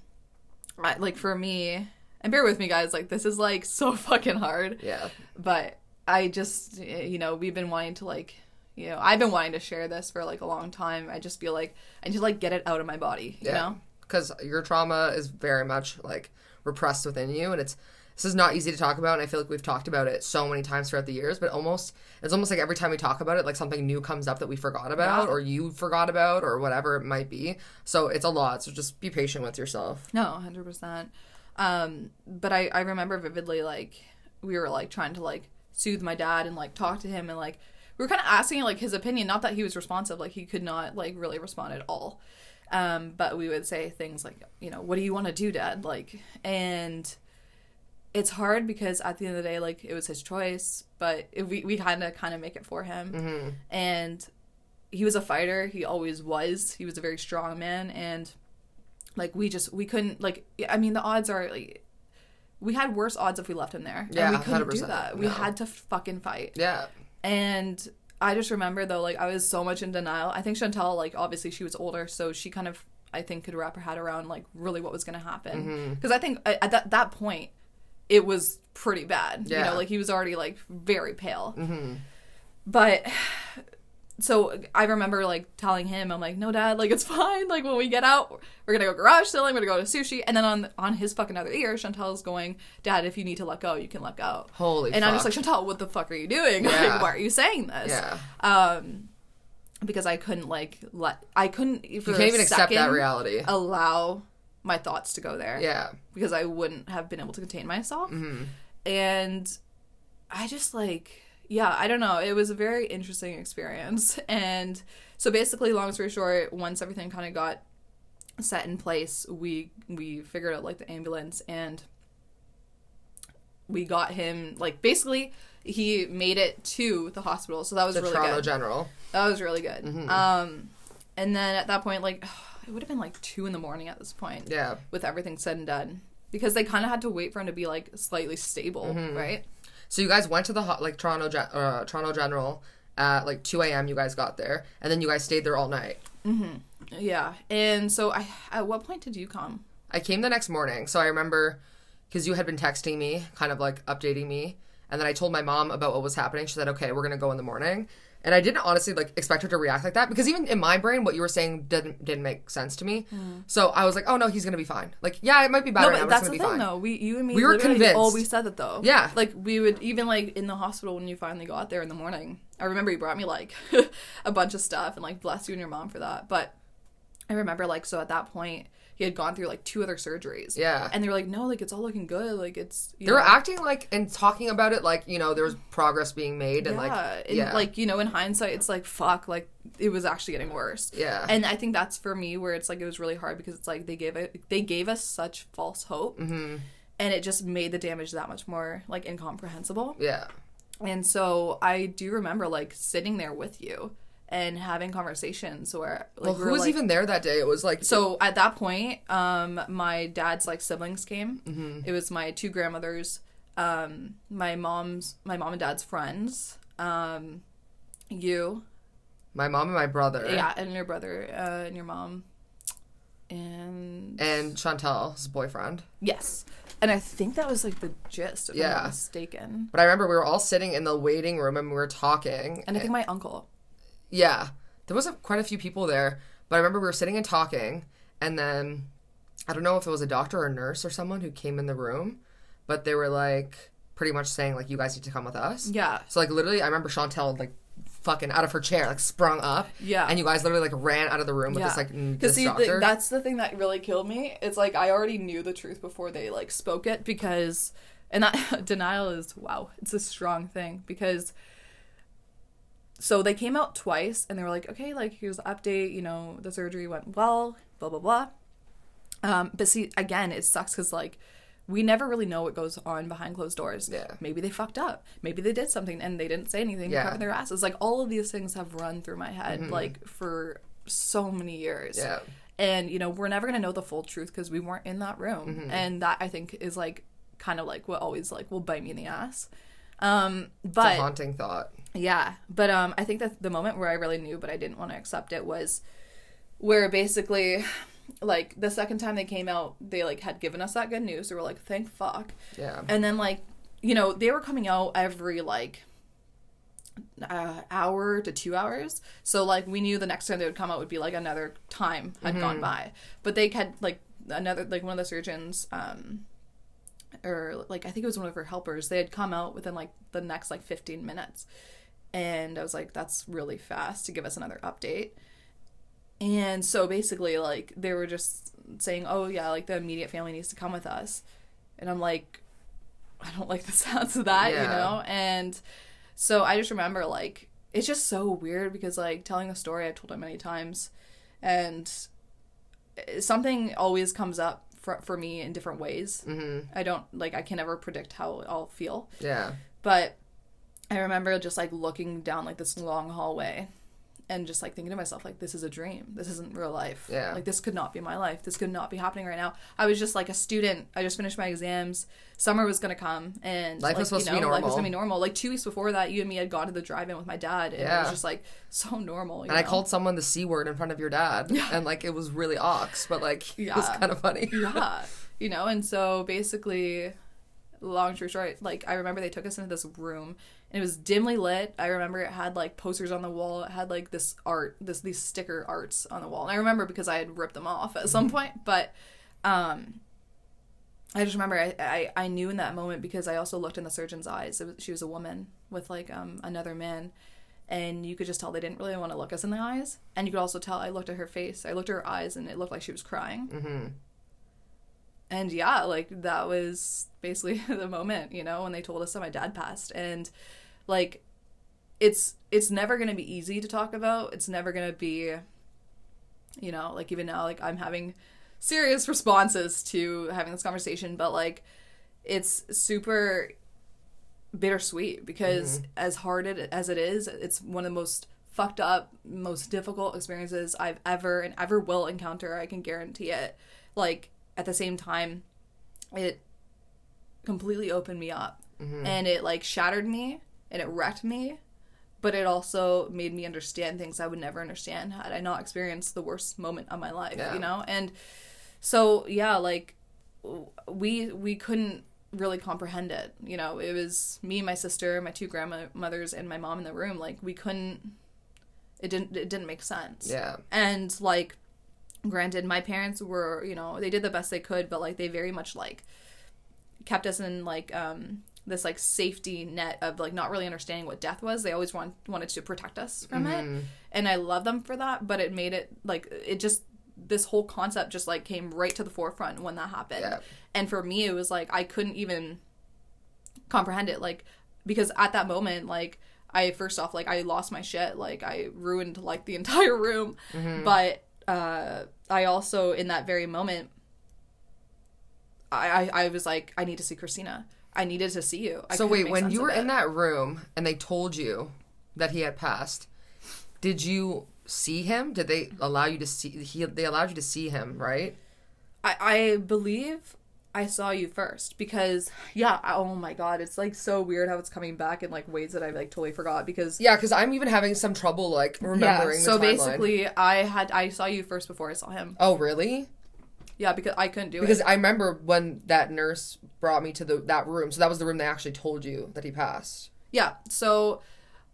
I, like for me and bear with me guys like this is like so fucking hard Yeah. but i just eh, you know we've been wanting to like you know i've been wanting to share this for like a long time i just feel like i need to like get it out of my body you Yeah. know Because your trauma is very much like repressed within you, and it's this is not easy to talk about. And I feel like we've talked about it so many times throughout the years, but almost it's almost like every time we talk about it, like something new comes up that we forgot about, Yeah. or you forgot about, or whatever it might be. So it's a lot. So just be patient with yourself. No, hundred percent. Um, but I I remember vividly like we were like trying to like soothe my dad and like talk to him and like we were kind of asking like his opinion. Not that he was responsive, like he could not like really respond at all. Um, but we would say things like, you know, what do you want to do, Dad? Like, and it's hard because at the end of the day, like it was his choice, but it, we we kind of kind of make it for him, and he was a fighter. He always was. He was a very strong man, and like we just we couldn't like. I mean, the odds are like we had worse odds if we left him there. Yeah, and we couldn't do 100%. that. We No. had to fucking fight. Yeah. And I just remember though, like I was so much in denial. I think Chantel, like obviously she was older, so she kind of I think could wrap her head around like really what was going to happen. Mm-hmm. Because I think at at that that point, it was pretty bad. You Yeah. know, like he was already like very pale. Mm-hmm. But so I remember like telling him, I'm like, no, dad, like it's fine. Like when we get out, we're gonna go garage selling, we're gonna go to sushi, and then on on his fucking other ear, Chantal's going, Dad, if you need to let go, you can let go. Holy and I'm just like, Chantal, what the fuck are you doing? Yeah. Like, why are you saying this? Yeah. Um, because I couldn't like let I couldn't for You can't even accept that reality. allow my thoughts to go there Yeah. because I wouldn't have been able to contain myself. Mm-hmm. And I just like, yeah, I don't know. It was a very interesting experience. And so basically, long story short, once everything kind of got set in place, we we figured out like the ambulance and we got him like basically he made it to the hospital. So that was The really Toronto good. General. That was really good. Mm-hmm. Um, and then at that point, like it would have been like two in the morning at this point Yeah. with everything said and done. because they kind of had to wait for him to be like slightly stable, Mm-hmm. right? So you guys went to the ho- like Toronto uh, Toronto General at like 2 a.m. You guys got there, and then you guys stayed there all night. Yeah. And so I at what point did you come? I came the next morning, so I remember because you had been texting me, kind of like updating me, and then I told my mom about what was happening. She said, "Okay, we're gonna go in the morning." And I didn't honestly like expect her to react like that because even in my brain, what you were saying didn't didn't make sense to me. Hmm. So I was like, "Oh no, he's gonna be fine." Like, yeah, it might be bad No, but that's the thing, fine. though. We, you and me, We were convinced. always said that, though. Yeah. like we would even like in the hospital when you finally got there in the morning. I remember you brought me like a bunch of stuff, and like bless you and your mom for that. But I remember like so at that point he had gone through like two other surgeries. Yeah. and they were like, no, like it's all looking good. Like it's They were know, acting like and talking about it like you know there was progress being made and yeah, like and, yeah like you know, in hindsight, it's like fuck, like it was actually getting worse. Yeah. and I think that's for me where it's like it was really hard because it's like they gave it, they gave us such false hope, Mm-hmm. and it just made the damage that much more like incomprehensible. yeah And so I do remember like sitting there with you and having conversations where like well who were, was like- even there that day? It was like so at that point, um, my dad's like siblings came. Mm-hmm. It was my two grandmothers, um, my mom's, my mom and dad's friends, um, you, my mom and my brother yeah, and your brother, uh, and your mom, and and Chantal's boyfriend. yes, and I think that was like the gist, if I'm Yeah. not mistaken. But I remember we were all sitting in the waiting room and we were talking. And I think my uncle. Yeah, there was a, quite a few people there. But I remember we were sitting and talking, and then I don't know if it was a doctor or a nurse or someone who came in the room, but they were like pretty much saying like you guys need to come with us. Yeah, So like literally, I remember Chantel like fucking out of her chair, like sprung up. Yeah. And you guys literally like ran out of the room with this like Because see, doctor. the, that's the thing that really killed me. It's like I already knew the truth before they like spoke it because, and that denial is wow, it's a strong thing because. So they came out twice and they were like, okay, like here's the update. You know, the surgery went well, blah blah blah. Um, but see, again, it sucks because like we never really know what goes on behind closed doors. Yeah. Maybe they fucked up. Maybe they did something and they didn't say anything Yeah. to cover their asses. Like all of these things have run through my head like for so many years. Yeah. And you know, we're never gonna know the full truth because we weren't in that room. Mm-hmm. And that I think is like kind of like what always like will bite me in the ass. Um, but haunting thought. Yeah, but um, I think that the moment where I really knew, but I didn't want to accept it, was where basically, like the second time they came out, they like had given us that good news. They were like, "Thank fuck," Yeah. and then like you know they were coming out every like uh, hour to two hours. So like we knew the next time they would come out would be like another time had gone by, but they had like another like one of the surgeons. um or like I think it was one of her helpers. They had come out within like the next like 15 minutes. And I was like that's really fast to give us another update. And so basically like they were just saying, "Oh yeah, like the immediate family needs to come with us." And I'm like I don't like the sounds of that, you know? And so I just remember like it's just so weird because like telling the story I've told it many times and something always comes up for, for me in different ways. Mm-hmm. I don't like I can never predict how I'll feel. Yeah. But I remember just like looking down like this long hallway and just like thinking to myself like this is a dream. This isn't real life. Yeah. Like this could not be my life. This could not be happening right now. I was just like a student. I just finished my exams. Summer was gonna come and Life like, was supposed you to be know, Life was gonna be normal. Like two weeks before that, you and me had gone to the drive-in with my dad, and it was just like so normal. you And I called someone the c word in front of your dad, and like it was really ox, but like it was kind of funny. yeah you know and so basically long story short like i remember they took us into this room it was dimly lit. I remember it had like posters on the wall. It had like this art this these sticker arts on the wall. And i remember because i had ripped them off at some point but um i just remember I, I i knew in that moment because i also looked in the surgeon's eyes. It was, she was a woman with like um another man and you could just tell they didn't really want to look us in the eyes. And you could also tell i looked at her face. I looked at her eyes and it looked like she was crying. Mm-hmm. and yeah, like that was basically the moment, you know, when they told us that my dad passed. And like it's it's never gonna be easy to talk about. It's never gonna be you know, like even now, like I'm having serious responses to having this conversation, but like it's super bittersweet because as hard it, as it is, it's one of the most fucked up, most difficult experiences I've ever and ever will encounter. I can guarantee it. Like at the same time, it completely opened me up Mm-hmm. and it like shattered me and it wrecked me but it also made me understand things i would never understand had i not experienced the worst moment of my life Yeah. you know and so yeah like we we couldn't really comprehend it you know it was me my sister my two grandmothers and my mom in the room like we couldn't it didn't it didn't make sense Yeah. and like granted my parents were you know they did the best they could but like they very much like kept us in like um this like safety net of like not really understanding what death was. They always want, wanted to protect us from it. And i love them for that but it made it like it just this whole concept just like came right to the forefront when that happened. Yeah. and for me it was like i couldn't even comprehend it like because at that moment like i first off like i lost my shit like i ruined like the entire room. But uh i also in that very moment I, I i was like i need to see christina i needed to see you I So wait, when you were in that room and they told you that he had passed, did you see him? Did they allow you to see he they allowed you to see him, right? I, I believe I saw you first because yeah, oh my god, it's like so weird how it's coming back in like ways that I like totally forgot because Yeah, cuz I'm even having some trouble like remembering yeah, so basically I had I saw you first before I saw him. Oh, really? Yeah, because I couldn't do Because it. Because I remember when that nurse brought me to the that room. So that was the room they actually told you that he passed. Yeah, so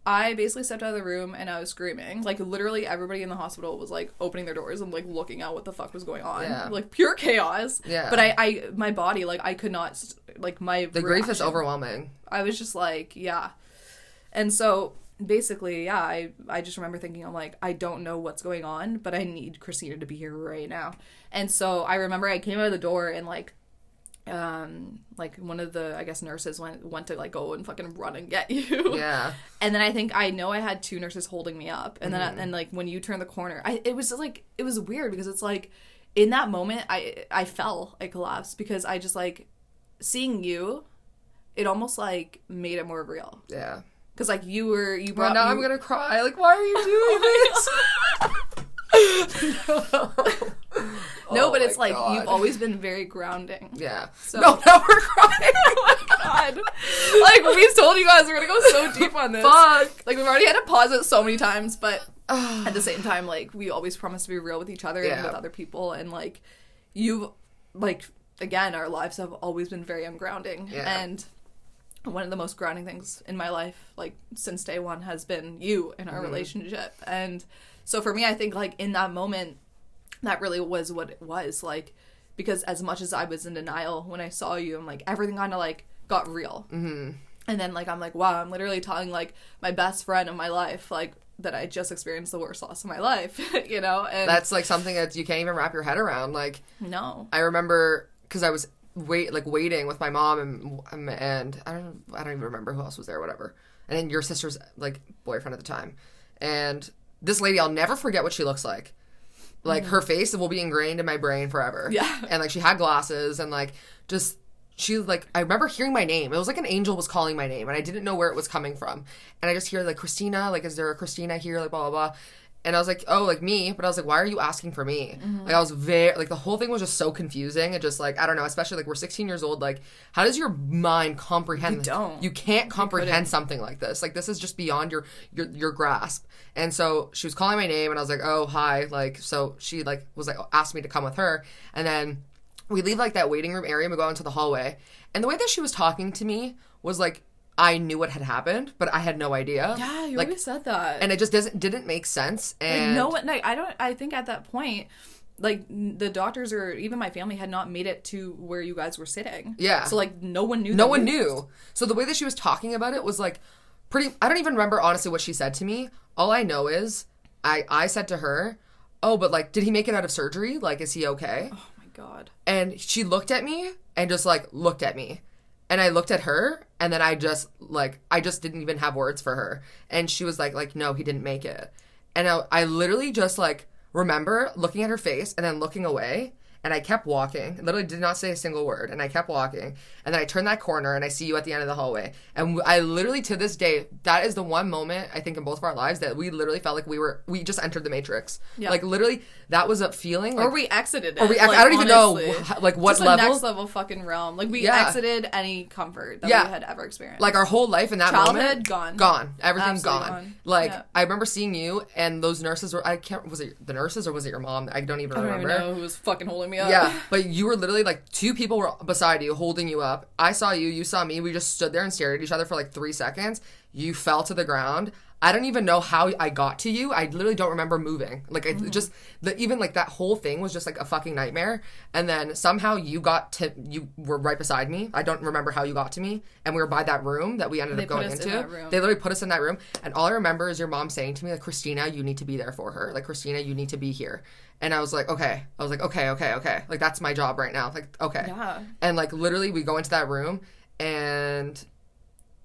I basically stepped out of the room and I was screaming. Like literally everybody in the hospital was like opening their doors and like looking out what the fuck was going on. Yeah. Like pure chaos. Yeah. But I I my body like I could not like my The grief is overwhelming. I was just like, yeah. And so basically, yeah, I I just remember thinking I'm like, I don't know what's going on, but I need Christina to be here right now. And so I remember I came out of the door and like um like one of the I guess nurses went went to like go and fucking run and get you. Yeah. And then I think I know I had two nurses holding me up. And then and like when you turn the corner, I it was like it was weird because it's like in that moment I I fell, I collapsed because I just like seeing you it almost like made it more real Yeah. Because like you were you Well, brought now you- I'm gonna cry. Like, why are you doing this? no Oh but it's like God. you've always been very grounding Yeah. So- no, now we're crying. oh my God. like we've told you guys we're gonna go so deep on this Fuck. like we've already had to pause it so many times but at the same time like we always promise to be real with each other and with other people and like you like again our lives have always been very ungrounding Yeah. and one of the most grounding things in my life like since day one has been you and our Mm-hmm. relationship and so for me i think like in that moment that really was what it was like because as much as i was in denial when i saw you i'm like everything kind of like got real mm-hmm. and then like i'm like wow i'm literally telling like my best friend of my life like that i just experienced the worst loss of my life you know and That's like something that you can't even wrap your head around. Like, no I remember because I was wait like waiting with my mom and and I don't I don't even remember who else was there, whatever. And then your sister's like boyfriend at the time, and this lady I'll never forget what she looks like. Like her mm. face will be ingrained in my brain forever. Yeah. and like she had glasses and like just she like I remember hearing my name. It was like an angel was calling my name, and I didn't know where it was coming from. And I just hear like Christina, like is there a Christina here? Like blah blah blah. And I was like, oh, like me. But I was like, why are you asking for me? Mm-hmm. Like I was very like the whole thing was just so confusing and just like I don't know. Especially like we're 16 years old. Like how does your mind comprehend? You don't. You can't comprehend something like this. Like this is just beyond your your your grasp. And so she was calling my name, and I was like, oh hi. Like so she like was like asked me to come with her, and then we leave like that waiting room area and we go into the hallway. And the way that she was talking to me was like I knew what had happened, but I had no idea. yeah you like, always said that and it just doesn't didn't make sense. And Like, no one, like, I don't. I think at that point, like the doctors or even my family had not made it to where you guys were sitting. Yeah. So like no one knew. no one news. knew. So the way that she was talking about it was like pretty. I don't even remember honestly what she said to me. All I know is I I said to her, "Oh, but like, did he make it out of surgery? Like, is he okay?" Oh my god. and she looked at me and just like looked at me and i looked at her and then i just like i just didn't even have words for her. And she was like like no he didn't make it. And i, I literally just like remember looking at her face and then looking away and I kept walking. Literally did not say a single word, and I kept walking. And then I turned that corner, and I see you at the end of the hallway. And I literally to this day, that is the one moment I think in both of our lives that we literally felt like we were we just entered the matrix. Yeah. Like literally, that was a feeling. Like, or we exited it. Or we ex- like, I don't even know, like, what Just level? next level fucking realm. Like we Yeah. exited any comfort that Yeah. we had ever experienced. like our whole life in that Childhood, moment gone. gone Everything's gone. gone. like Yeah. i remember seeing you and those nurses were i can't was it the nurses or was it your mom i don't even I don't remember even know who was fucking holding me up. yeah but you were literally like two people were beside you holding you up. I saw you you saw me we just stood there and stared at each other for like three seconds. You fell to the ground I don't even know how I got to you. I literally don't remember moving. Like I mm-hmm. just the even like that whole thing was just like a fucking nightmare. And then somehow you got to you were right beside me. I don't remember how you got to me. And we were by that room that we ended They up going in into. room. They literally put us in that room. And all I remember is your mom saying to me like Christina, you need to be there for her. Like Christina, you need to be here. And I was like, okay. I was like, okay, okay, okay. Like that's my job right now. Like okay. Yeah. And like literally we go into that room and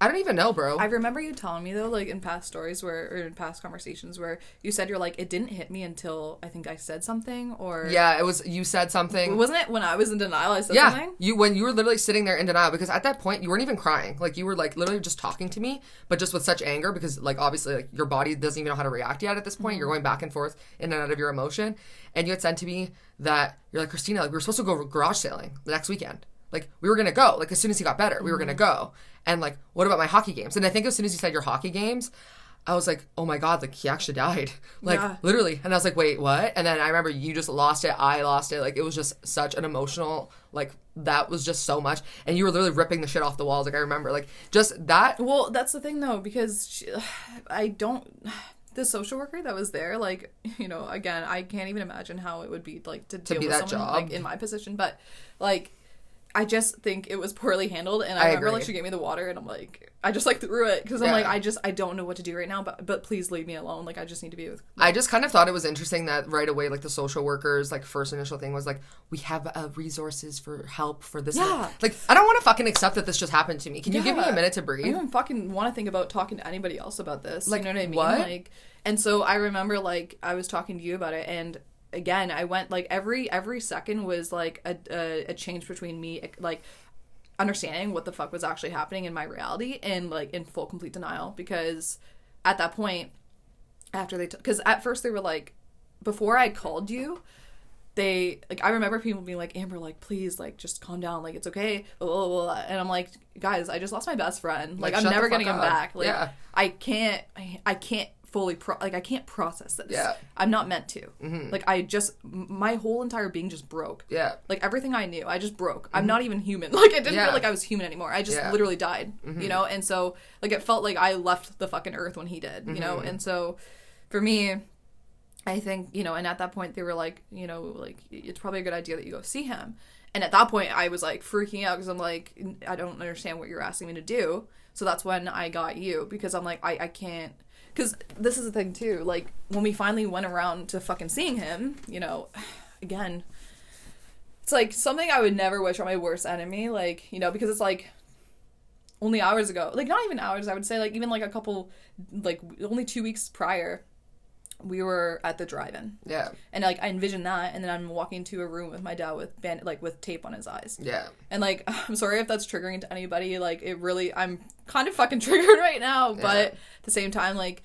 I don't even know, bro. I remember you telling me though, like in past stories where or in past conversations where you said you're like, it didn't hit me until I think I said something or yeah, it was you said something. wasn't it when I was in denial I said yeah, something? you when you were literally sitting there in denial because at that point you weren't even crying. Like you were like literally just talking to me, but just with such anger because like obviously like your body doesn't even know how to react yet at this point. You're mm-hmm. going back and forth in and out of your emotion, and you had said to me that you're like Christina, like we were supposed to go garage sailing the next weekend. Like we were gonna go. Like as soon as he got better, we were gonna mm-hmm. go. And like, what about my hockey games? And I think as soon as you said your hockey games. I was like, oh my god, like he actually died, like Yeah. literally. And I was like, wait, what? And then I remember you just lost it. I lost it. Like it was just such an emotional, like that was just so much. And you were literally ripping the shit off the walls. Like I remember, like just that. Well, that's the thing though, because she, I don't. The social worker that was there, like you know, again, I can't even imagine how it would be like to, deal be with that someone job. like in my position. But like, I just think it was poorly handled, and I, I remember agree. like she gave me the water, and I'm like, I just like threw it because I'm Yeah. like, I just I don't know what to do right now, but but please leave me alone. Like I just need to be with. I just kind of thought it was interesting that right away, like the social workers, like first initial thing was like, we have uh, resources for help for this. Yeah. Like I don't want to fucking accept that this just happened to me. Can you give me a minute to breathe? I don't even fucking want to think about talking to anybody else about this. Like, you know what I mean? what? Like, and so I remember like I was talking to you about it, and again, I went like every every second was like a a, a change between me like understanding what the fuck was actually happening in my reality and like in full complete denial because at that point after they because at first they were like before I called you they like I remember people being like Amber like please like just calm down like it's okay blah, blah, blah, and I'm like guys I just lost my best friend like, Like, I'm never getting him back like Yeah. I can't I, I can't fully pro like I can't process this Yeah. I'm not meant to mm-hmm. like I just my whole entire being just broke yeah. like everything I knew, I just broke. I'm mm-hmm. not even human. Like I didn't Yeah. feel like I was human anymore. I just Yeah. literally died. Mm-hmm. You know, and so like it felt like I left the fucking earth when he did. You know, Mm-hmm. and so for me, I think you know, and at that point they were like, you know, like it's probably a good idea that you go see him. And at that point, I was like freaking out because I'm like, I don't understand what you're asking me to do. So that's when I got you because I'm like, I, I can't. Because this is the thing too. Like when we finally went around to fucking seeing him, you know, again, it's like something I would never wish on my worst enemy. Like you know, because it's like only hours ago, like not even hours. I would say like even like a couple, like only two weeks prior, we were at the drive-in, Yeah. and like I envisioned that, and then I'm walking to a room with my dad with band like with tape on his eyes. Yeah. And like, I'm sorry if that's triggering to anybody. Like, it really, I'm kind of fucking triggered right now. But at the same time, like,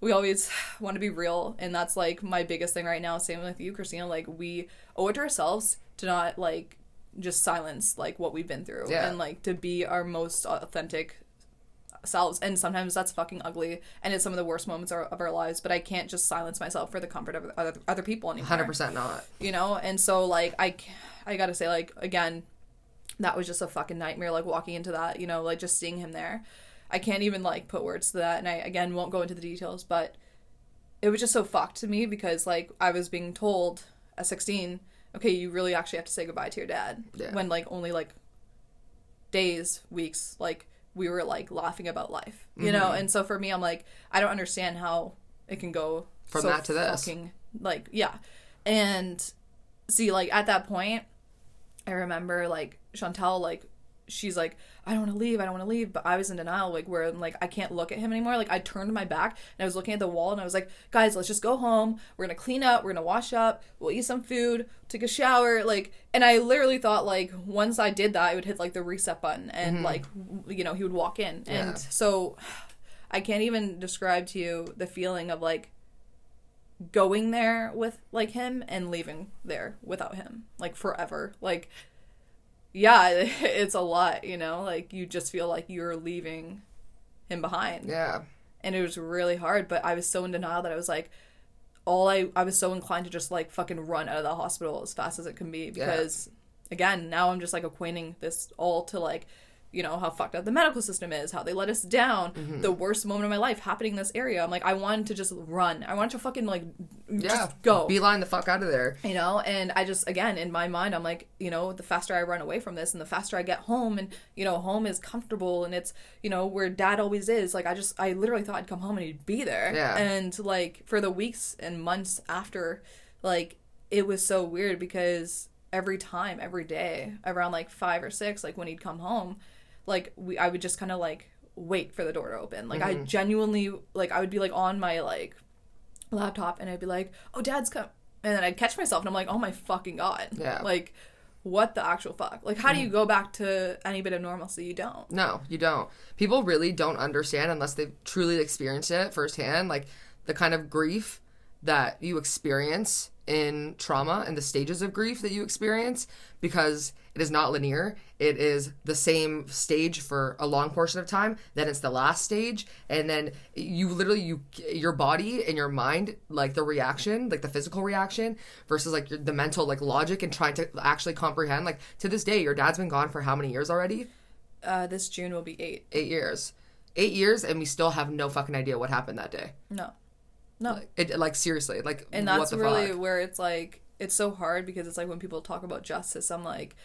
we always want to be real. And that's like my biggest thing right now. Same with you, Christina. Like, we owe it to ourselves to not like just silence like what we've been through Yeah. and like to be our most authentic selves and sometimes that's fucking ugly and it's some of the worst moments of our, lives but i can't just silence myself for the comfort of other, other people anymore Hundred percent not. you know and so like i i gotta say like again that was just a fucking nightmare like walking into that you know like just seeing him there i can't even like put words to that and i again won't go into the details but it was just so fucked to me because like i was being told at 16 okay you really actually have to say goodbye to your dad Yeah. when like only like days weeks like we were like laughing about life you know Mm-hmm. and so for me i'm like i don't understand how it can go From so that to this. fucking, like yeah and see like at that point i remember like chantel like she's like, I don't want to leave, I don't want to leave. But I was in denial, like where I'm like, I can't look at him anymore. Like I turned my back and I was looking at the wall and I was like, guys, let's just go home. We're gonna clean up, we're gonna wash up, we'll eat some food, take a shower, like. And I literally thought like once I did that, I would hit like the reset button and mm-hmm. like you know he would walk in. Yeah. And so I can't even describe to you the feeling of like going there with like him and leaving there without him like forever like yeah it's a lot you know? Like you just feel like you're leaving him behind. Yeah. and it was really hard but i was so in denial that i was like all i i was so inclined to just like fucking run out of the hospital as fast as it can be because again now i'm just like equating this all to like you know how fucked up the medical system is how they let us down Mm-hmm. the worst moment of my life happening in this area i'm like i wanted to just run i wanted to fucking like Yeah. just go Beeline the fuck out of there. you know and i just again in my mind i'm like you know the faster i run away from this and the faster i get home and you know home is comfortable and it's you know where dad always is like i just i literally thought i'd come home and he'd be there Yeah. and like for the weeks and months after like it was so weird because every time every day around like five or six like when he'd come home like we i would just kind of like wait for the door to open like i mm-hmm. genuinely like i would be like on my like laptop and I'd be like, "Oh, dad's come," and then I'd catch myself and I'm like, "Oh my fucking god!" Yeah. Like, what the actual fuck? Like, how do you mm. go back to any bit of normalcy? You don't. No, you don't. People really don't understand unless they've truly experienced it firsthand, like the kind of grief that you experience in trauma and the stages of grief that you experience because it is not linear. It is the same stage for a long portion of time, then it's the last stage, and then you literally you your body and your mind like the reaction, like the physical reaction versus like your, the mental like logic and trying to actually comprehend like to this day your dad's been gone for how many years already? Uh, this June will be eight. eight years eight years and we still have no fucking idea what happened that day No, no. it like seriously like and that's the really fuck? where it's like it's so hard because it's like when people talk about justice i'm like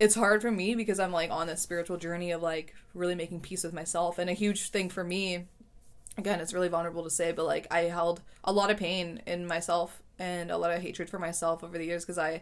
it's hard for me because i'm like on this spiritual journey of like really making peace with myself and a huge thing for me again it's really vulnerable to say but like i held a lot of pain in myself and a lot of hatred for myself over the years because i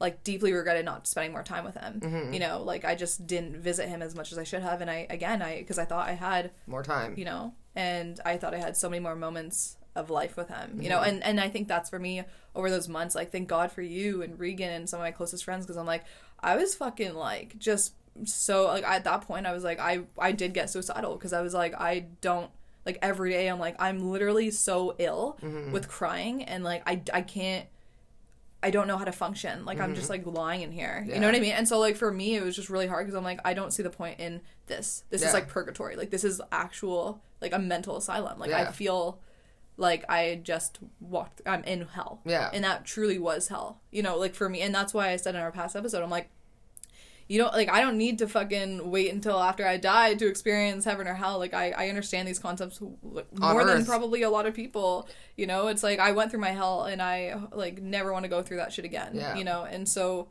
like deeply regretted not spending more time with him Mm-hmm. you know like i just didn't visit him as much as i should have and i again i because i thought i had more time you know and i thought i had so many more moments of life with him you know mm-hmm. and and i think that's for me over those months like thank god for you and regan and some of my closest friends because i'm like i was fucking like just so like at that point i was like i i did get suicidal because i was like i don't like every day i'm like i'm literally so ill mm-hmm. with crying and like i i can't I don't know how to function. Like I'm just mm-hmm. like lying in here. You know what I mean? And so like for me it was just really hard because I'm like I don't see the point in this. This Yeah. is like purgatory. Like this is actual like a mental asylum. Like I feel like I just walked I'm in hell. Yeah. And that truly was hell. You know, like for me and that's why I said in our past episode I'm like you don't like I don't need to fucking wait until after I die to experience heaven or hell. Like I, I understand these concepts more than Earth. probably a lot of people. You know, it's like I went through my hell and I like never want to go through that shit again. Yeah. You know, and so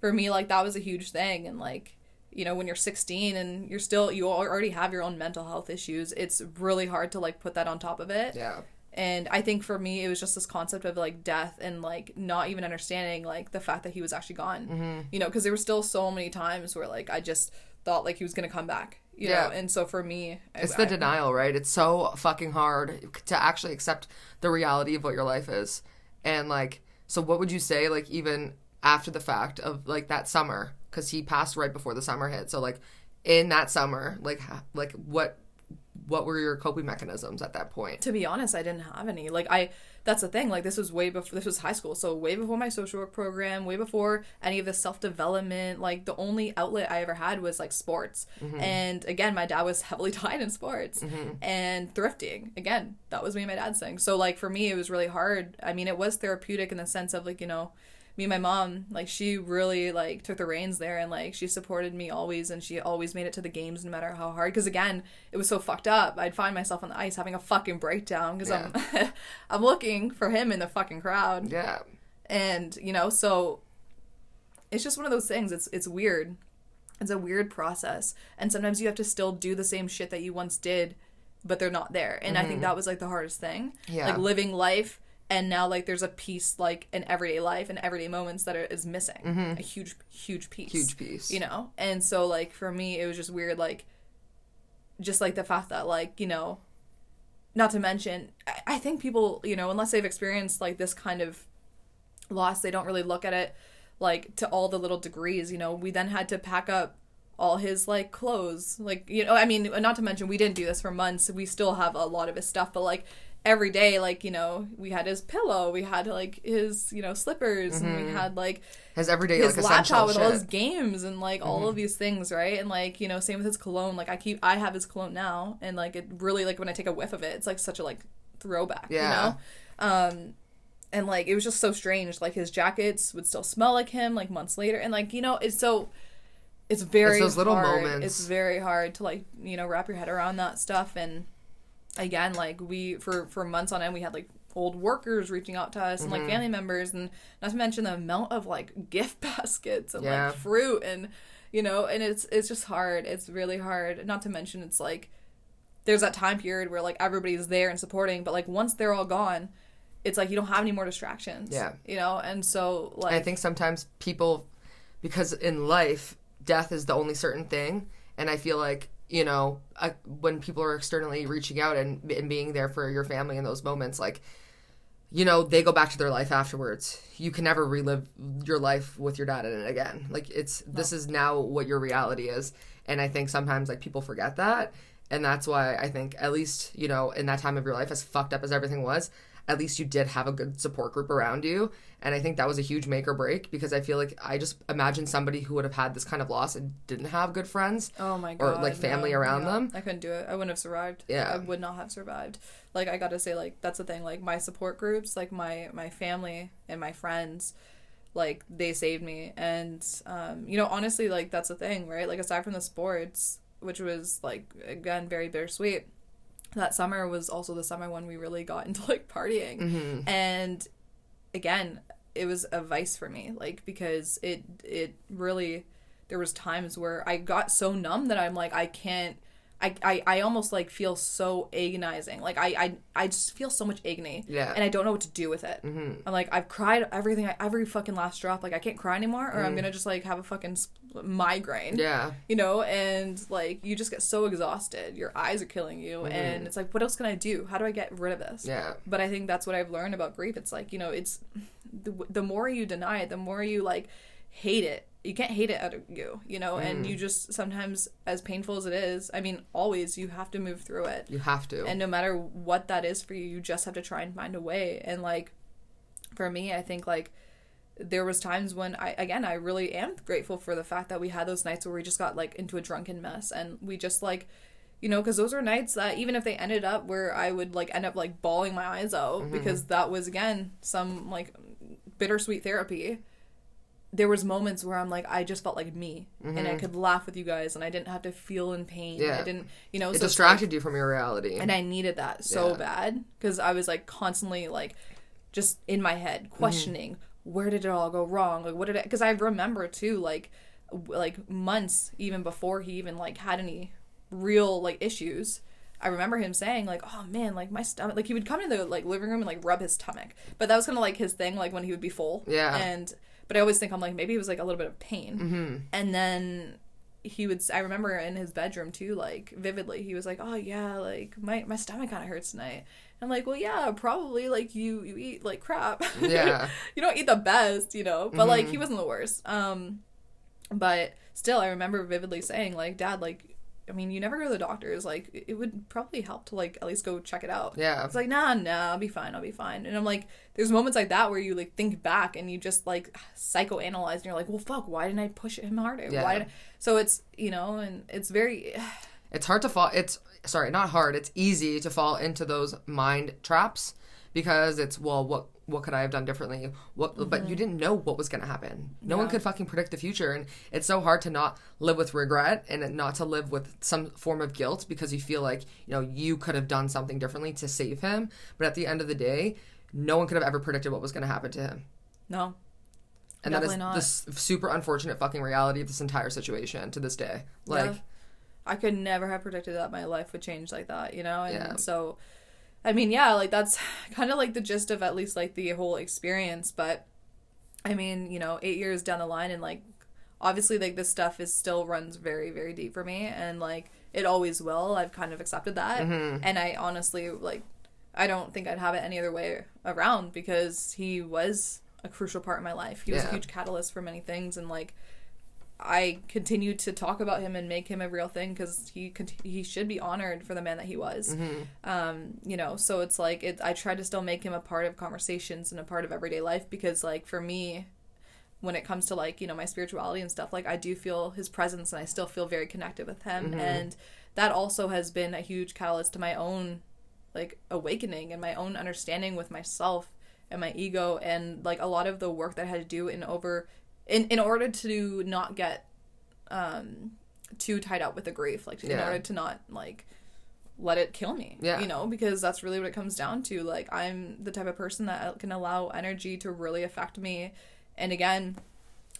for me like that was a huge thing and like you know when you're 16 and you're still you already have your own mental health issues it's really hard to like put that on top of it yeah and i think for me it was just this concept of like death and like not even understanding like the fact that he was actually gone. Mm-hmm. you know because there were still so many times where like i just thought like he was gonna come back you Yeah. know? And so for me I- it's the I- denial right? It's so fucking hard to actually accept the reality of what your life is. And like so what would you say like even after the fact of like that summer? Because he passed right before the summer hit. So like in that summer like ha- like what what were your coping mechanisms at that point? To be honest i didn't have any. Like i that's the thing. Like this was way before this was high school. So way before my social work program way before any of the self-development like the only outlet i ever had was like sports. Mm-hmm. And again my dad was heavily tied in sports mm-hmm. and thrifting. Again that was me and my dad's thing so like for me it was really hard. I mean it was therapeutic in the sense of like you know me and my mom like she really like took the reins there and like she supported me always and she always made it to the games no matter how hard. Because again it was so fucked up. I'd find myself on the ice having a fucking breakdown because i'm i'm looking for him in the fucking crowd. Yeah. And you know so it's just one of those things. It's it's weird. It's a weird process. And sometimes you have to still do the same shit that you once did but they're not there. And i think mm-hmm. that was like the hardest thing. Yeah. like living life and now like there's a piece like in everyday life and everyday moments that are, is missing. Mm-hmm. a huge huge piece. Huge piece. you know? And so like for me it was just weird like just like the fact that like you know not to mention I, I think people you know unless they've experienced like this kind of loss they don't really look at it like to all the little degrees you know? We then had to pack up all his like clothes like you know i mean not to mention we didn't do this for months. We still have a lot of his stuff but like every day like you know we had his pillow we had like his you know slippers and we had like His everyday his like essential laptop with shit. Mm-hmm. all his games and like all of these things, right? And like you know, same with his cologne. Like I keep, I have his cologne now, and like it really like when I take a whiff of it, it's like such a like throwback, Yeah. you know. Um, and like it was just so strange. Like his jackets would still smell like him, like months later, and like you know, it's so. It's very those little hard. moments. It's very hard to like you know wrap your head around that stuff, and again, like we for for months on end, we had like old workers reaching out to us and Mm-hmm. like family members, and not to mention the amount of like gift baskets and Yeah. like fruit and you know, and it's it's just hard. It's really hard. Not to mention, it's like there's that time period where like everybody's there and supporting, but like once they're all gone, it's like you don't have any more distractions. Yeah. you know, and so like I think sometimes people, because in life, death is the only certain thing, and I feel like you know when people are externally reaching out and, and being there for your family in those moments, like you know they go back to their life afterwards. You can never relive your life with your dad in it again. Like it's this is now what your reality is, and I think sometimes like people forget that. And that's why I think, at least, you know, in that time of your life, as fucked up as everything was, at least you did have a good support group around you. And I think that was a huge make or break because I feel like I just imagine somebody who would have had this kind of loss and didn't have good friends Oh my god. or like family no, around yeah. them. I couldn't do it. I wouldn't have survived. Yeah. I would not have survived. Like I got to say like that's the thing like my support groups, like my my family and my friends like they saved me and um you know honestly like that's the thing, right? Like aside from the sports, which was like again very bittersweet. That summer was also the summer when we really got into like partying. Mm-hmm. And again, it was a vice for me like because it it really there was times where I got so numb that I'm like I can't I, I, I almost like feel so agonizing like I, I I just feel so much agony Yeah. and I don't know what to do with it Mm-hmm. I'm like I've cried everything every fucking last drop like I can't cry anymore or I'm gonna just like have a fucking migraine Mm. Yeah. you know and like you just get so exhausted your eyes are killing you and it's like what else can I do how do I get rid of this Mm-hmm. Yeah. but I think that's what I've learned about grief. It's like you know, it's the, the more you deny it, the more you like hate it. You can't hate it out of you, you know, and Mm. you just sometimes, as painful as it is, I mean, always you have to move through it, You have to. and no matter what that is for you, you just have to try and find a way. And like, for me, I think like there was times when I again I really am grateful for the fact that we had those nights where we just got like into a drunken mess and we just like you know because those are nights that even if they ended up where I would like end up like bawling my eyes out because that was again some like bittersweet therapy there was moments where I'm like I just felt like me and I mm-hmm. could laugh with you guys and I didn't have to feel in pain Yeah. I didn't you know it so it's like- distracted you from your reality. and I needed that so Yeah. bad because I was like constantly like just in my head mm-hmm. questioning where did it all go wrong like what did it because I remember too like w- like months even before he even like had any real like issues I remember him saying like oh man like my stomach like he would come in the like living room and like rub his stomach but that was kind of like his thing like when he would be full Yeah. and but I always think I'm like maybe it was like a little bit of pain. Mm-hmm. and then he would i remember in his bedroom too like vividly he was like oh yeah like my, my stomach kind of hurts tonight. I'm like well yeah probably like you you eat like crap. Yeah. you don't eat the best you know but like he wasn't the worst. Um but still i remember vividly saying like dad like i mean you never go to the doctors like it- would probably help to like at least go check it out Yeah. it's like nah nah i'll be fine i'll be fine and i'm like there's moments like that where you like think back and you just like psychoanalyze and you're like well fuck why didn't i push him harder Yeah. why did so it's you know and it's very It's hard to fall. It's sorry, not hard. It's easy to fall into those mind traps because it's well, what what could I have done differently? What, but you mm-hmm. didn't know what was going to happen. No one could fucking predict the future, and it's so hard to not live with regret and not to live with some form of guilt because you feel like you know you could have done something differently to save him. But at the end of the day, no one could have ever predicted what was going to happen to him. no And that is Definitely not. the super unfortunate fucking reality of this entire situation to this day. Like, Yeah. I could never have predicted that my life would change like that, you know? And Yeah. so I mean, yeah, like that's kind of like the gist of at least like the whole experience. But I mean, you know, eight years down the line, and like obviously, like this stuff is still runs very, very deep for me, and like it always will. I've kind of accepted that, Mm-hmm. and I honestly like, I don't think I'd have it any other way around because he was a crucial part in my life. He was a huge catalyst for many things, and like. I continue to talk about him and make him a real thing because he cont- he should be honored for the man that he was. Um you know so it's like it i try to still make him a part of conversations and a part of everyday life because like for me when it comes to like you know my spirituality and stuff like i do feel his presence and i still feel very connected with him. And that also has been a huge catalyst to my own like awakening and my own understanding with myself and my ego and like a lot of the work that i had to do in over in in order to not get um too tied up with the grief like in Yeah. order to not like let it kill me Yeah. you know because that's really what it comes down to like i'm the type of person that can allow energy to really affect me and again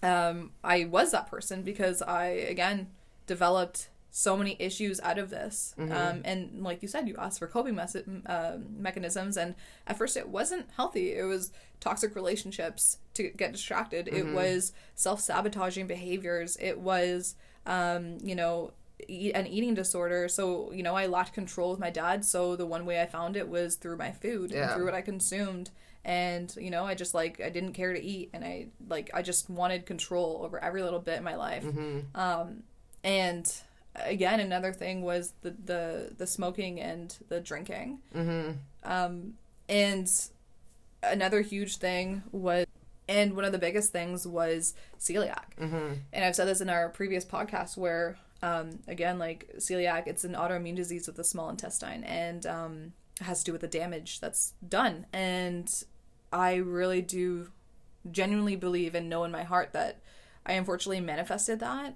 um i was that person because i again developed so many issues out of this. Um and like you said you asked for coping mes- uh, mechanisms and at first it wasn't healthy. It was toxic relationships to get distracted. It was self-sabotaging behaviors. It was um you know eat, an eating disorder. So you know i lacked control with my dad. So the one way i found it was through my food and through what i consumed. And you know i just like i didn't care to eat. And i like i just wanted control over every little bit in my life. Um and again another thing was the the the smoking and the drinking Mm-hmm. um and another huge thing was and one of the biggest things was celiac Mm-hmm. and I've said this in our previous podcast where um, again like celiac it's an autoimmune disease of the small intestine and um, has to do with the damage that's done and I really do genuinely believe and know in my heart that I unfortunately manifested that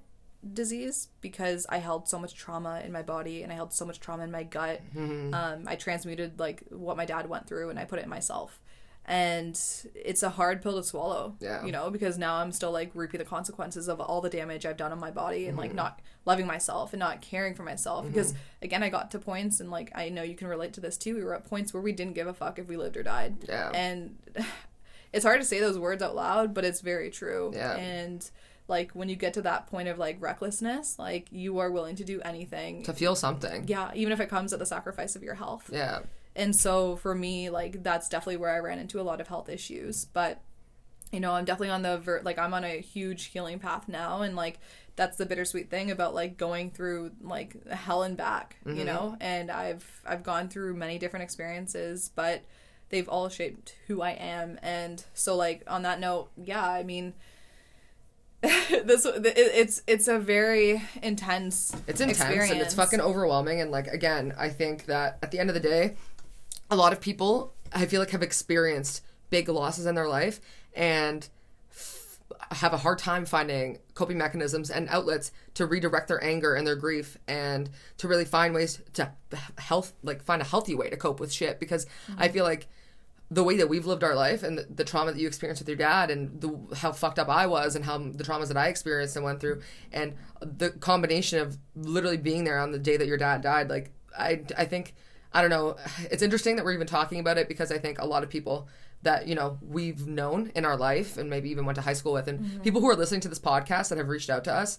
disease because I held so much trauma in my body and I held so much trauma in my gut. Mm-hmm. Um, I transmuted like what my dad went through and I put it in myself. And it's a hard pill to swallow, Yeah. you know, because now I'm still like reaping the consequences of all the damage I've done on my body and like mm-hmm. not loving myself and not caring for myself. Mm-hmm. Because again, I got to points and like I know you can relate to this too. We were at points where we didn't give a fuck if we lived or died. Yeah. And it's hard to say those words out loud, but it's very true. Yeah. And like when you get to that point of like recklessness, like you are willing to do anything. To feel something. yeah, even if it comes at the sacrifice of your health. Yeah. And so for me, like that's definitely where I ran into a lot of health issues. But you know, I'm definitely on the ver- like I'm on a huge healing path now, and like that's the bittersweet thing about like going through like hell and back, you mm-hmm. know. And I've I've gone through many different experiences, but they've all shaped who I am. And so like on that note, yeah, I mean. this it- it's it's a very intense It's intense and it's fucking overwhelming. And like again, I think that at the end of the day, a lot of people I feel like have experienced big losses in their life and f- have a hard time finding coping mechanisms and outlets to redirect their anger and their grief and to really find ways to health like find a healthy way to cope with shit because mm-hmm. I feel like the way that we've lived our life and the, the trauma that you experienced with your dad and the, how fucked up I was and how the traumas that I experienced and went through and the combination of literally being there on the day that your dad died like I I think I don't know it's interesting that we're even talking about it because I think a lot of people that you know we've known in our life and maybe even went to high school with and mm-hmm. people who are listening to this podcast that have reached out to us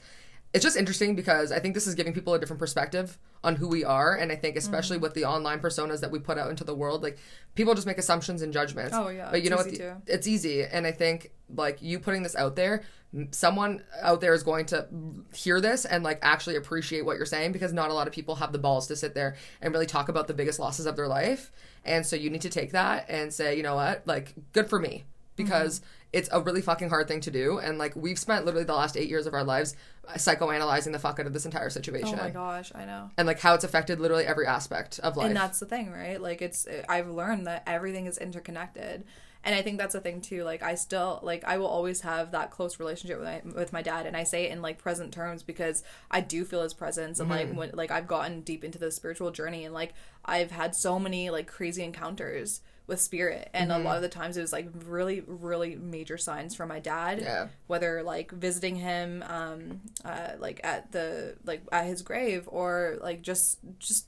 it's just interesting because I think this is giving people a different perspective on who we are, and I think especially mm-hmm. with the online personas that we put out into the world, like people just make assumptions and judgments. Oh, yeah, but you it's know what? The- It's easy, and I think like you putting this out there, someone out there is going to hear this and like actually appreciate what you're saying because not a lot of people have the balls to sit there and really talk about the biggest losses of their life, and so you need to take that and say, you know what, like good for me. Mm-hmm. Because it's a really fucking hard thing to do. And like we've spent literally the last eight years of our lives psychoanalyzing the fuck out of this entire situation Oh my gosh, I know. and like how it's affected literally every aspect of life. and that's the thing right? Like it's i've learned that everything is interconnected. And i think that's the thing too. Like i still like i will always have that close relationship with my, with my dad. And i say it in like present terms because i do feel his presence. And like mm-hmm. when like i've gotten deep into the spiritual journey. And like i've had so many like crazy encounters with spirit and a lot of the times it was like really really major signs from my dad Yeah. whether like visiting him um uh like at the like at his grave or like just just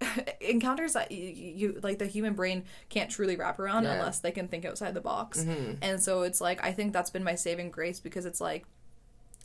encounters that you, you like the human brain can't truly wrap around Yeah. unless they can think outside the box. Mm-hmm. And so it's like I think that's been my saving grace because it's like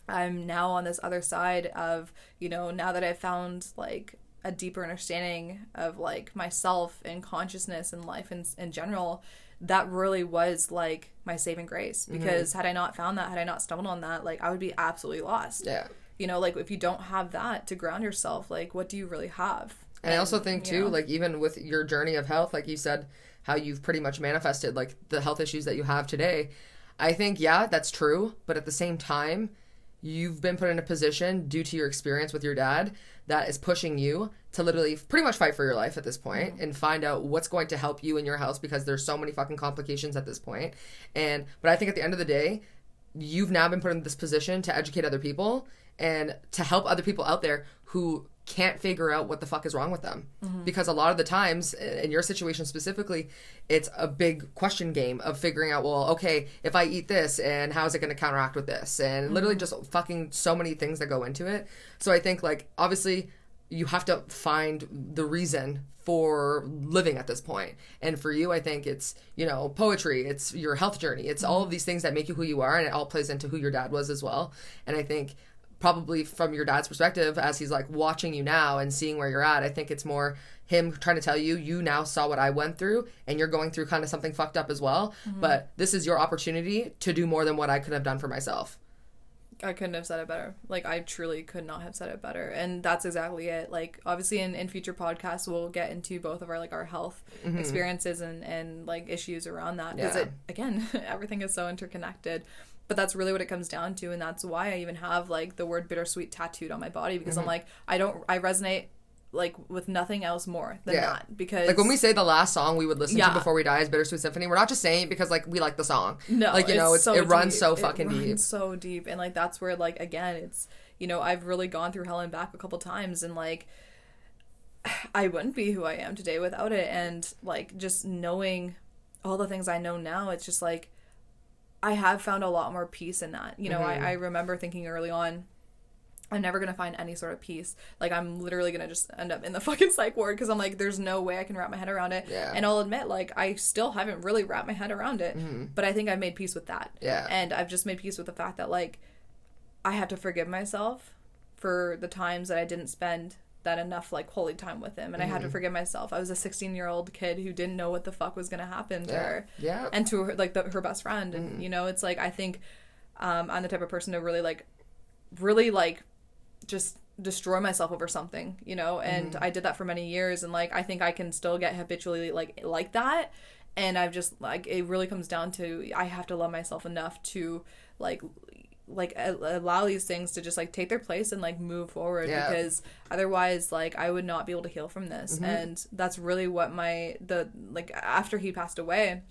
I'm now on this other side of, you know, now that I've found like a deeper understanding of like myself and consciousness and life in, in general, that really was like my saving grace. Mm-hmm. Because had I not found that, had I not stumbled on that, like I would be absolutely lost. Yeah. You know, like if you don't have that to ground yourself, like what do you really have? And I also think too, know? like even with your journey of health, like you said, how you've pretty much manifested like the health issues that you have today. I think yeah, that's true, but at the same time, you've been put in a position due to your experience with your dad that is pushing you to literally pretty much fight for your life at this point mm-hmm. and find out what's going to help you in your health because there's so many fucking complications at this point. And but I think at the end of the day, you've now been put in this position to educate other people and to help other people out there who can't figure out what the fuck is wrong with them. Because a lot of the times in your situation specifically it's a big question game of figuring out well okay if i eat this and how is it going to counteract with this? And literally mm-hmm. just fucking so many things that go into it. So i think like obviously you have to find the reason for living at this point. And for you, I think it's, you know, poetry, it's your health journey, it's all mm-hmm. of these things that make you who you are, and it all plays into who your dad was as well. And I think probably from your dad's perspective, as he's like watching you now and seeing where you're at, I think it's more him trying to tell you, you now saw what I went through, and you're going through kind of something fucked up as well. Mm-hmm. But this is your opportunity to do more than what I could have done for myself. I couldn't have said it better. Like I truly could not have said it better. And that's exactly it. Like obviously in, in future podcasts we'll get into both of our like our health mm-hmm. experiences and, and like issues around that. Because Yeah. it again, everything is so interconnected. But that's really what it comes down to and that's why I even have like the word bittersweet tattooed on my body because I'm mm-hmm. like I don't I resonate like with nothing else more than Yeah. that. Because Like when we say the last song we would listen Yeah. to before we die is Bittersweet Symphony, we're not just saying it because like we like the song. No, like you know, it's, so it runs deep. so It fucking runs deep. so deep, and like that's where like again, it's you know I've really gone through hell and back a couple times, and like I wouldn't be who I am today without it, and like just knowing all the things I know now, it's just like I have found a lot more peace in that. You know, Mm-hmm. I, I remember thinking early on. I'm never gonna find any sort of peace. Like I'm literally gonna just end up in the fucking psych ward because I'm like, there's no way I can wrap my head around it. Yeah. And I'll admit, like I still haven't really wrapped my head around it, but I think I've made peace with that. Mm-hmm. Yeah. And I've just made peace with the fact that like I have to forgive myself for the times that I didn't spend that enough like quality time with him, and I had Mm-hmm. to forgive myself. I was a 16 year old kid who didn't know what the fuck was gonna happen to Yeah. her Yeah. and to her like the, her best friend and Mm-hmm. you know it's like i think um, i'm the type of person to really like really like just destroy myself over something you know and Mm-hmm. i did that for many years and like i think i can still get habitually like like that and i've just like it really comes down to i have to love myself enough to like like a- allow these things to just like take their place and like move forward Yeah. because otherwise like i would not be able to heal from this Mm-hmm. and that's really what my the like after he passed away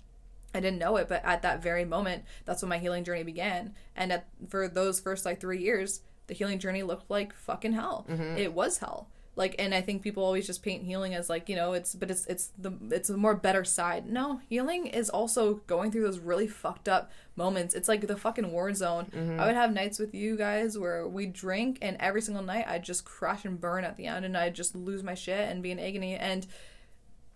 I didn't know it, but at that very moment, that's when my healing journey began. And at, for those first like three years, the healing journey looked like fucking hell. It was hell. Like, and I think people always just paint healing as like you know it's, but it's it's the it's a more better side. No, healing is also going through those really fucked up moments. It's like the fucking war zone. Mm-hmm. I would have nights with you guys where we drink, and every single night I'd just crash and burn at the end, and I'd just lose my shit and be in agony and.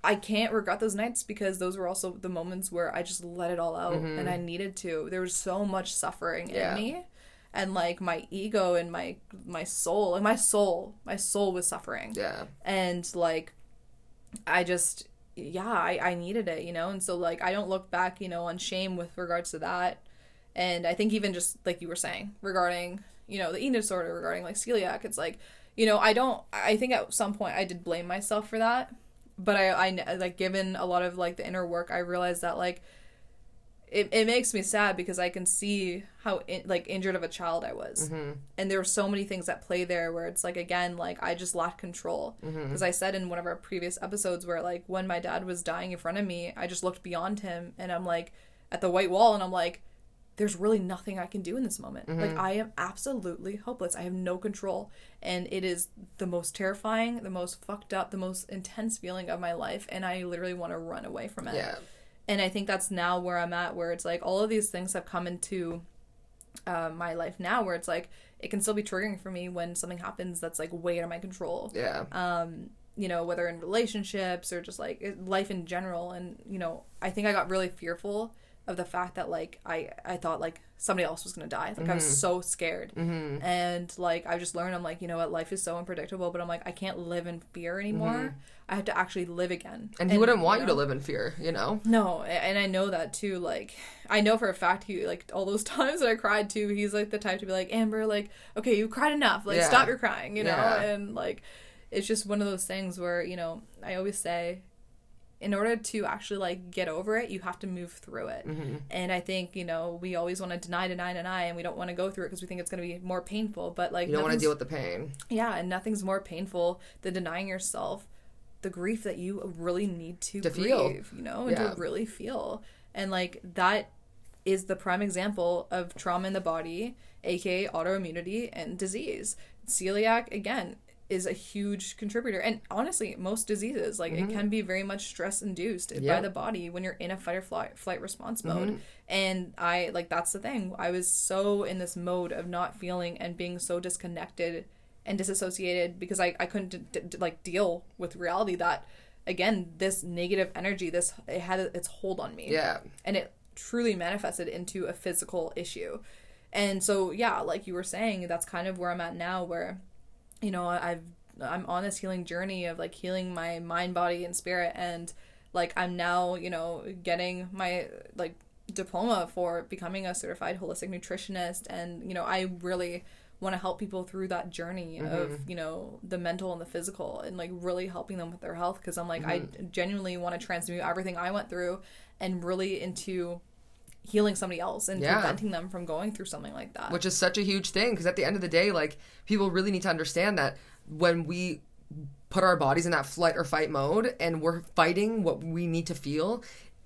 I can't regret those nights because those were also the moments where I just let it all out mm-hmm. and I needed to. There was so much suffering Yeah. in me and like my ego and my my soul, like my soul, my soul was suffering. Yeah. And like I just yeah, I I needed it, you know? And so like I don't look back, you know, on shame with regards to that. And I think even just like you were saying regarding, you know, the eating disorder regarding like celiac, it's like, you know, I don't I think at some point I did blame myself for that but I, I like given a lot of like the inner work i realized that like it, it makes me sad because i can see how in, like injured of a child i was mm-hmm. and there were so many things that play there where it's like again like i just lacked control mm-hmm. because i said in one of our previous episodes where like when my dad was dying in front of me i just looked beyond him and i'm like at the white wall and i'm like there's really nothing I can do in this moment. Like mm-hmm. I am absolutely hopeless. I have no control and it is the most terrifying, the most fucked up, the most intense feeling of my life and I literally want to run away from it. Yeah. And I think that's now where I'm at where it's like all of these things have come into uh, my life now where it's like it can still be triggering for me when something happens that's like way out of my control Yeah. um you know, whether in relationships or just like life in general. And, you know, I think I got really fearful of the fact that like I, I thought like somebody else was going to die. Like I was so scared. Mm-hmm. And like I just learned, I'm like, you know what, life is so unpredictable, but I'm like, I can't live in fear anymore. I have to actually live again. And he wouldn't want you know? to live in fear, you know? No, and I know that too. Like, I know for a fact he like all those times that I cried too. He's like the type to be like, Amber, like, okay, you cried enough. Like, Yeah. stop your crying, you know. Yeah. And like, it's just one of those things where you know I always say, in order to actually like get over it, you have to move through it. Mm-hmm. And I think you know we always want to deny, deny, deny, and we don't want to go through it because we think it's going to be more painful. But like, You don't want to deal with the pain. yeah, and nothing's more painful than denying yourself the grief that you really need to, To feel. you know, and Yeah. to really feel. And like that is the prime example of trauma in the body, aka autoimmunity and disease. Celiac again is a huge contributor. And honestly, most diseases, like it can be very much stress induced by Mm-hmm. The body when you're in a fight or flight flight response Mm-hmm. mode. And I like that's the thing. I was so in this mode of not feeling and being so disconnected and disassociated because I, I couldn't d- d- like deal with reality that again this negative energy this it had its hold on me. Yeah. and it truly manifested into a physical issue. And so yeah like you were saying that's kind of where i'm at now where you know i've i'm on this healing journey of like healing my mind body and spirit. And like i'm now you know getting my like diploma for becoming a certified holistic nutritionist. And you know i really want to help people through that journey of mm-hmm. you know the mental and the physical and like really helping them with their health because i'm like i mm-hmm. genuinely want to transmute everything i went through and really into healing somebody else and Yeah. preventing them from going through something like that. Which is such a huge thing because at the end of the day like people really need to understand that when we put our bodies in that flight or fight mode and we're fighting what we need to feel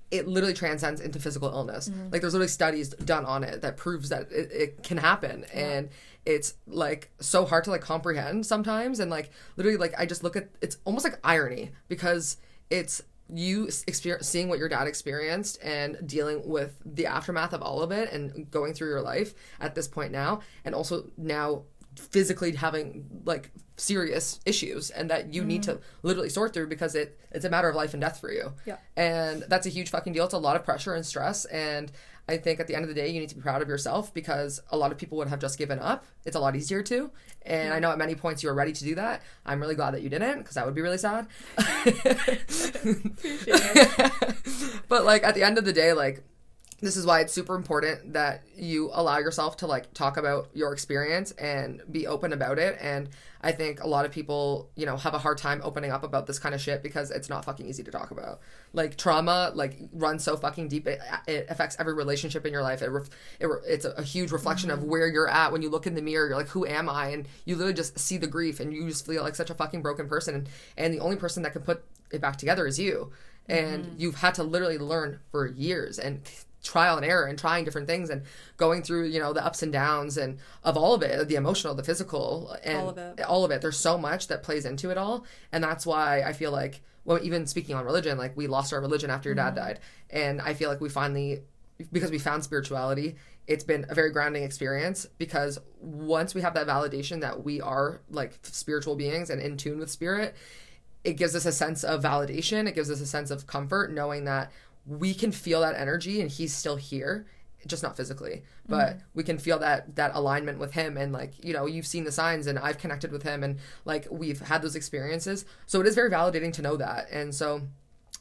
it literally transcends into physical illness. Mm-hmm. Like there's literally studies done on it that proves that it, it can happen. And it's like so hard to like comprehend sometimes and like literally like i just look at it's almost like irony because it's you experience seeing what your dad experienced and dealing with the aftermath of all of it and going through your life at this point now and also now physically having like serious issues and that you need to mm-hmm. literally sort through because it it's a matter of life and death for you. Yeah. and that's a huge fucking deal. It's a lot of pressure and stress and i think at the end of the day you need to be proud of yourself because a lot of people would have just given up. It's a lot easier to. And i know at many points you were ready to do that. I'm really glad that you didn't because that would be really sad. But like at the end of the day like this is why it's super important that you allow yourself to like talk about your experience and be open about it. And i think a lot of people you know have a hard time opening up about this kind of shit because it's not fucking easy to talk about. Like trauma like runs so fucking deep it, it affects every relationship in your life. It, ref, it re- it's a, a huge reflection of mm-hmm. where you're at when you look in the mirror. You're like who am i? And you literally just see the grief and you just feel like such a fucking broken person. And, and the only person that can put it back together is you. And mm-hmm. you've had to literally learn for years. And trial and error and trying different things and going through you know the ups and downs and of all of it the emotional the physical and All of it. all of it there's so much that plays into it all and that's why i feel like well even speaking on religion like we lost our religion after your dad mm-hmm. died and i feel like we finally because we found spirituality it's been a very grounding experience because once we have that validation that we are like spiritual beings and in tune with spirit it gives us a sense of validation. It gives us a sense of comfort knowing that we can feel that energy and he's still here, just not physically, but mm-hmm. we can feel that that alignment with him and like, you know, you've seen the signs and I've connected with him and like we've had those experiences. So it is very validating to know that. And so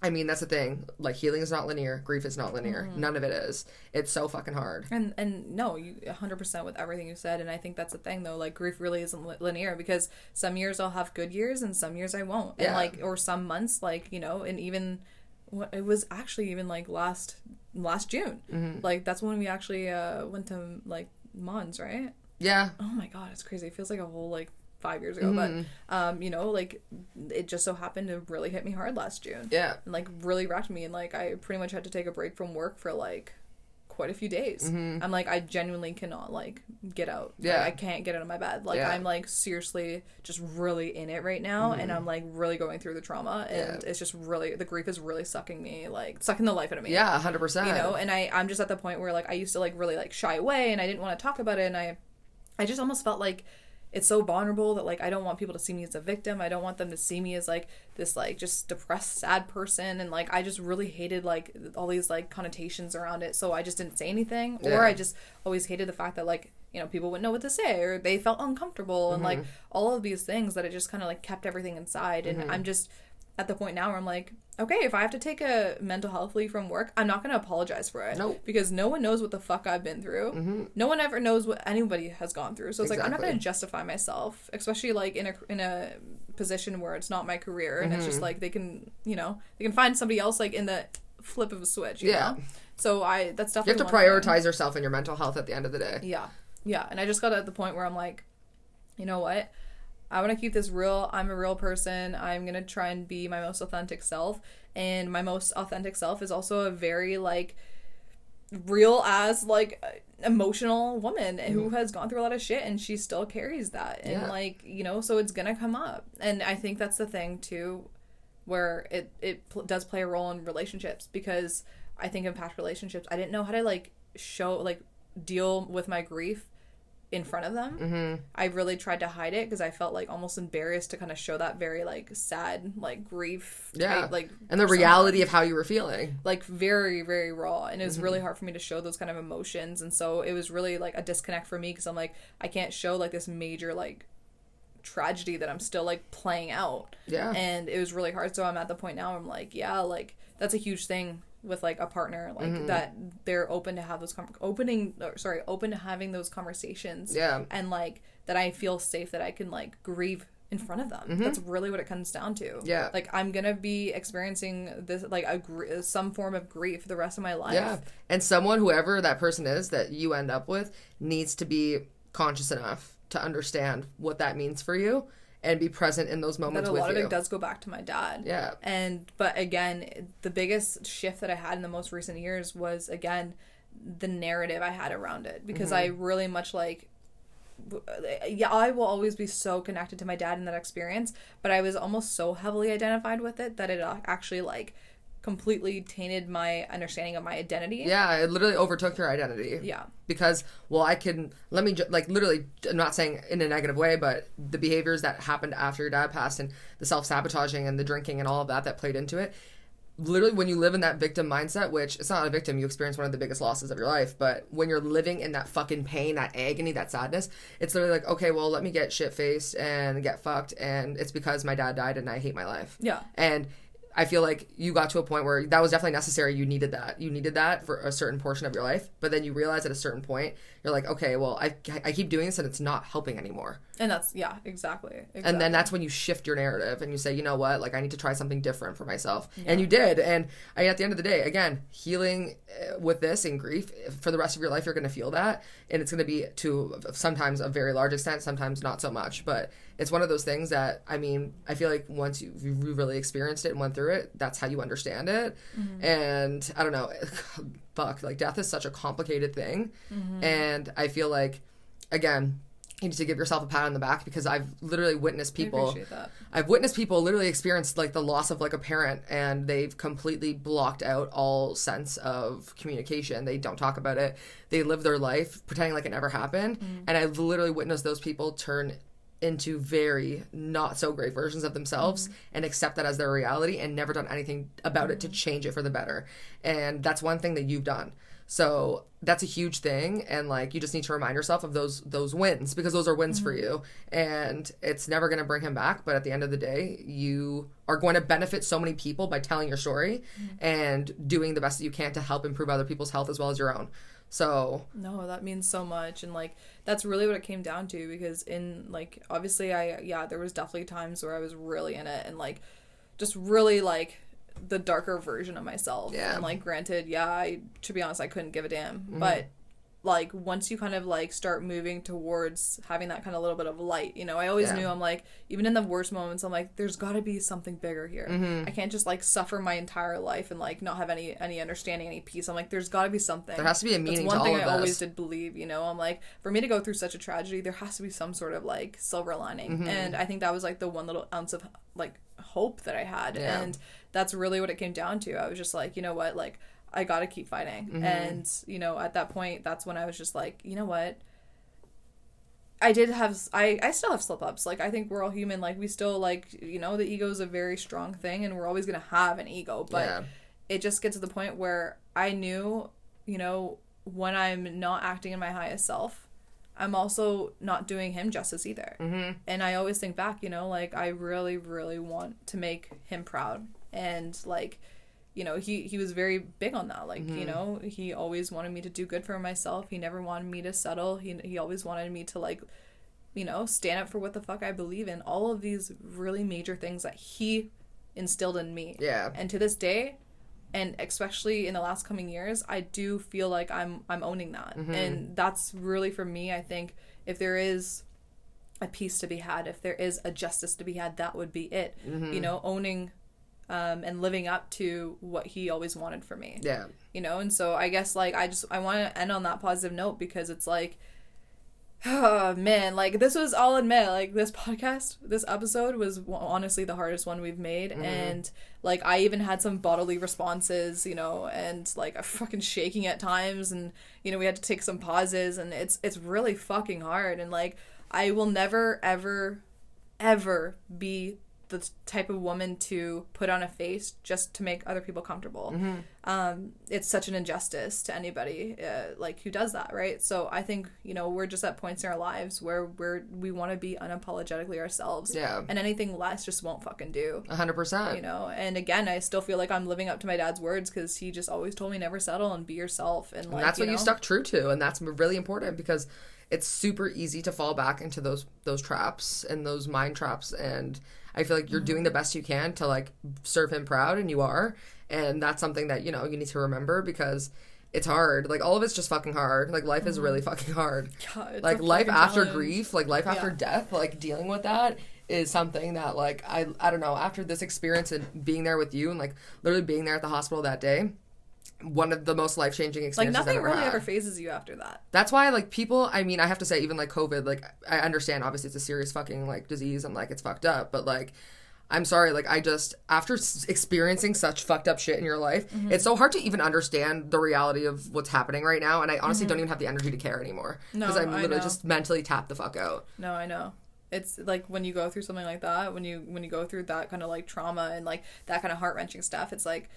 I mean, that's the thing. Like healing is not linear, grief is not linear. Mm-hmm. None of it is. It's so fucking hard. And and no, you 100% with everything you said and I think that's the thing though, like grief really isn't li- linear because some years I'll have good years and some years I won't. And Yeah. like or some months like, you know, and even it was actually even like last last June. Mm-hmm. Like that's when we actually uh went to like Mons, right? Yeah. Oh my god, it's crazy. It feels like a whole like 5 years ago, Mm-hmm. but um you know, like it just so happened to really hit me hard last June. Yeah. and like really wrecked me and like I pretty much had to take a break from work for like quite a few days. I'm like I genuinely cannot like get out. Like, Mm-hmm. Yeah. I can't get out of my bed. Like Yeah. I'm like seriously just really in it right now and I'm like really going through the trauma and Mm-hmm. Yeah. it's just really the grief is really sucking me like sucking the life out of me. Yeah, 100%. You know, and I I'm just at the point where like I used to like really like shy away and I didn't want to talk about it and I I just almost felt like it's so vulnerable that like I don't want people to see me as a victim. I don't want them to see me as like this like just depressed sad person and like I just really hated like all these like connotations around it. So I just didn't say anything Yeah. or I just always hated the fact that like you know people wouldn't know what to say or they felt uncomfortable and like mm-hmm. all of these things that it just kind of like kept everything inside and mm-hmm. I'm just at the point now where I'm like, okay, if I have to take a mental health leave from work, I'm not going to apologize for it. Nope. Because no one knows what the fuck I've been through. No one ever knows what anybody has gone through. So it's like I'm not going to justify myself, especially like in a in a position where it's not my career and it's Mm-hmm. just like they can, you know, they can find somebody else like in the flip of a switch, you Yeah. know? So I that's definitely. You have to one thing. prioritize yourself and your mental health at the end of the day. Yeah. Yeah. And I just got at the point where I'm like, you know what? I want to keep this real. I'm a real person. I'm going to try and be my most authentic self. And my most authentic self is also a very, like, real as, like, emotional woman who mm-hmm. has gone through a lot of shit and she still carries that. And, Yeah. like, you know, so it's going to come up. And I think that's the thing, too, where it, it pl- does play a role in relationships because I think in past relationships, I didn't know how to, like, show, like, deal with my grief in front of them. Mm-hmm. I really tried to hide it because I felt like almost embarrassed to kind of show that very like sad, like grief, type, Yeah. like And the persona. reality of how you were feeling. like very very raw, and it was Mm-hmm. really hard for me to show those kind of emotions, and so it was really like a disconnect for me because I'm like I can't show like this major like tragedy that I'm still like playing out, Yeah. and it was really hard. So I'm at the point now I'm like, yeah, like that's a huge thing with like a partner, like Mm-hmm. that they're open to have those com- opening, or, sorry, open to having those conversations Yeah. and like that I feel safe that I can like grieve in front of them. That's really what it comes down to. Mm-hmm. Yeah. Like I'm gonna be experiencing this like a gr- some form of grief the rest of my life. Yeah. And someone, whoever that person is that you end up with, needs to be conscious enough to understand what that means for you and be present in those But moments a with lot of it does go back to my dad. Yeah. And but again, the biggest shift that I had in the most recent years was again the narrative I had around it because I Mm-hmm. really much like yeah, I will always be so connected to my dad in that experience, but I was almost so heavily identified with it that it uh, actually like completely tainted my understanding of my identity. Yeah, it literally overtook your identity. Yeah. Because, well, I can, let me, ju- like, literally, I'm not saying in a negative way, but the behaviors that happened after your dad passed and the self sabotaging and the drinking and all of that that played into it. Literally, when you live in that victim mindset, which it's not a victim, you experience one of the biggest losses of your life. But when you're living in that fucking pain, that agony, that sadness, it's literally like, okay, well, let me get shit faced and get fucked. And it's because my dad died and I hate my life. Yeah. And I feel like you got to a point where that was definitely necessary. You needed that. You needed that for a certain portion of your life. But then you realize at a certain point, you're like, okay, well, I, I keep doing this and it's not helping anymore. And that's yeah, exactly. exactly. And then that's when you shift your narrative and you say, you know what, like I need to try something different for myself. And you did. And I, mean, at the end of the day, again, healing uh, with this and grief for the rest of your life, you're going to feel that. And it's going to be to sometimes a very large extent, sometimes not so much. But it's one of those things that, I mean, I feel like once you you really experienced it and went through it, that's how you understand it. Mm-hmm. And I don't know, fuck, like death is such a complicated thing. Mm-hmm. And I feel like, again, you need to give yourself a pat on the back because I've literally witnessed I people. appreciate that. I've witnessed people literally experience like the loss of like a parent and they've completely blocked out all sense of communication. They don't talk about it. They live their life pretending like it never happened. Mm-hmm. And I've literally witnessed those people turn into very not so great versions of themselves mm-hmm. and accept that as their reality and never done anything about it to mm-hmm. change it for the better. And that's one thing that you've done. So that's a huge thing. And like you just need to remind yourself of those those wins because those are wins for mm-hmm. you. And it's never going to bring him back. But at the end of the day you are going to benefit so many people by telling your story and doing the best that you can to help improve other people's health as well as your own. So, No, that means so much and like that's really what it came down to because in like obviously I yeah, there was definitely times where I was really in it and like just really like the darker version of myself. Yeah. And like granted, yeah, I to be honest I couldn't give a damn. Mm-hmm. But like once you kind of like start moving towards having that kind of little bit of light, you know, I always Yeah. knew I'm like even in the worst moments I'm like there's got to be something bigger here. Mm-hmm. I can't just like suffer my entire life and like not have any any understanding, any peace. I'm like there's got to be something. there has to be a meaning That's one to thing I of always did believe, you know. I'm like, for me to go through such a tragedy, there has to be some sort of like silver lining, Mm-hmm. and I think that was like the one little ounce of like hope that I had, Yeah. and that's really what it came down to. I was just like, you know what, like I got to keep fighting, Mm-hmm. and you know, at that point, that's when I was just like, you know what. I did have I I still have slip ups. Like I think we're all human. Like we still like you know the ego is a very strong thing, and we're always gonna have an ego. But Yeah. it just gets to the point where I knew, you know, when I'm not acting in my highest self, I'm also not doing him justice either. Mm-hmm. And I always think back, you know, like I really, really want to make him proud, and like. You know, he he was very big on that. Like, you mm-hmm. know, he always wanted me to do good for myself. He never wanted me to settle. He he always wanted me to like you know, stand up for what the fuck I believe in. All of these really major things that he instilled in me. Yeah. And to this day, and especially in the last coming years, I do feel like I'm I'm owning that. Mm-hmm. And that's really for me, I think if there is a peace to be had, if there is a justice to be had, that would be it. Mm-hmm. You know, owning um, and living up to what he always wanted for me. Yeah. you know and so i guess like i just i want to end on that positive note because it's like oh man like this was i'll admit like this podcast this episode was w- honestly the hardest one we've made. And like i even had some bodily responses you know and like i'm fucking shaking at times. And you know we had to take some pauses. And it's it's really fucking hard. And like i will never ever ever be the type of woman to put on a face just to make other people comfortable. Um, it's such an injustice to anybody uh, like who does that, right? So I think you know we're just at points in our lives where we're we want to be unapologetically ourselves. Yeah. And anything less just won't fucking do. A hundred percent. You know, and again, I still feel like I'm living up to my dad's words because he just always told me never settle and be yourself. And, like, And that's what you stuck true to, and that's really important because it's super easy to fall back into those those traps and those mind traps. And I feel like you're doing the best you can to like serve him proud, and you are. And that's something that you know you need to remember because it's hard. Like all of it's just fucking hard. Like life is really fucking hard. God, like life after challenge. grief, like life after Yeah. death, like dealing with that is something that like I I don't know after this experience and being there with you and like literally being there at the hospital that day. One of the most life changing experiences. Like nothing really had. ever phases you after that. That's why like people I mean I have to say even like COVID like I understand obviously it's a serious fucking like disease and like it's fucked up but like I'm sorry like I just after s- experiencing such fucked up shit in your life Mm-hmm. it's so hard to even understand the reality of what's happening right now and I honestly don't even have the energy to care anymore Mm-hmm. No, because I'm I literally know. just mentally tapped the fuck out. No, I know. It's like when you go through something like that, when you when you go through that kind of like trauma and like that kind of heart wrenching stuff, it's like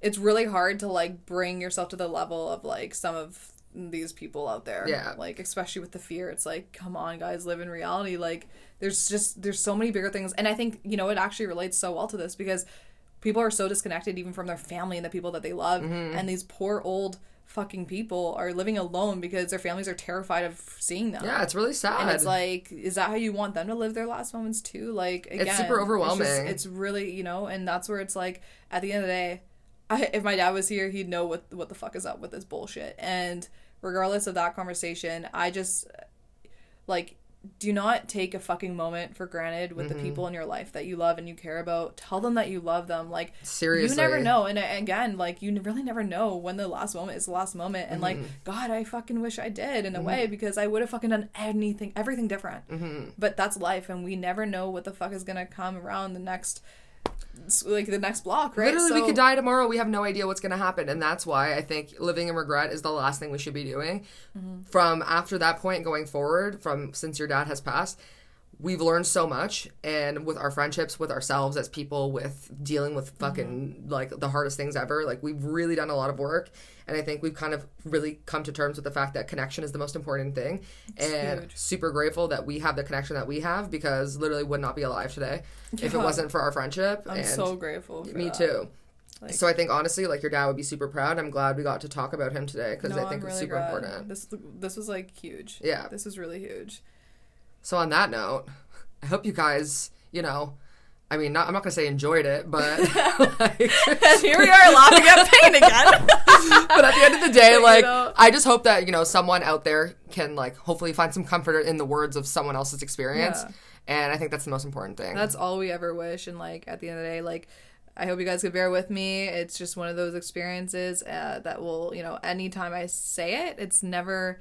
it's really hard to like bring yourself to the level of like some of these people out there. Yeah. Like especially with the fear, it's like, come on, guys, live in reality. Like there's just there's so many bigger things, and I think you know it actually relates so well to this because people are so disconnected even from their family and the people that they love, mm-hmm. and these poor old fucking people are living alone because their families are terrified of seeing them. Yeah, it's really sad. And it's like, is that how you want them to live their last moments too? Like, again, super It's, overwhelming. just- it's really, you know, and that's where it's like, at the end of the day, I, if my dad was here, he'd know what what the fuck is up with this bullshit. And regardless of that conversation, I just like do not take a fucking moment for granted with Mm-hmm. the people in your life that you love and you care about. Tell them that you love them. Like Seriously. you never know. And again, like you really never know when the last moment is the last moment. And Mm-hmm. like God, I fucking wish I did in a way because I would have fucking done anything, everything different. Mm-hmm. But that's life, and we never know what the fuck is gonna come around the next, like the next block, right? Literally, we could die tomorrow. We have no idea what's going to happen. And that's why I think living in regret is the last thing we should be doing. Mm-hmm. From after that point going forward, from since your dad has passed, we've learned so much. And with our friendships, with ourselves as people, with dealing with fucking Mm-hmm. like the hardest things ever, like we've really done a lot of work. And I think we've kind of really come to terms with the fact that connection is the most important thing. and huge. super grateful that we have the connection that we have because literally would not be alive today if it wasn't for our friendship. I'm and so grateful. For me that. too. Like- so I think honestly, like your dad would be super proud. I'm glad we got to talk about him today because No, I think I'm it's really super glad. important. This this was like huge. Yeah. this was really huge. So on that note, I hope you guys, you know, I mean, not, I'm not gonna say enjoyed it, but like, here we are laughing at pain again. but at the end of the day, You like know? I just hope that you know someone out there can like hopefully find some comfort in the words of someone else's experience, Yeah. and I think that's the most important thing. That's all we ever wish. And like at the end of the day, like I hope you guys could bear with me. It's just one of those experiences uh, that will, you know, anytime I say it, it's never.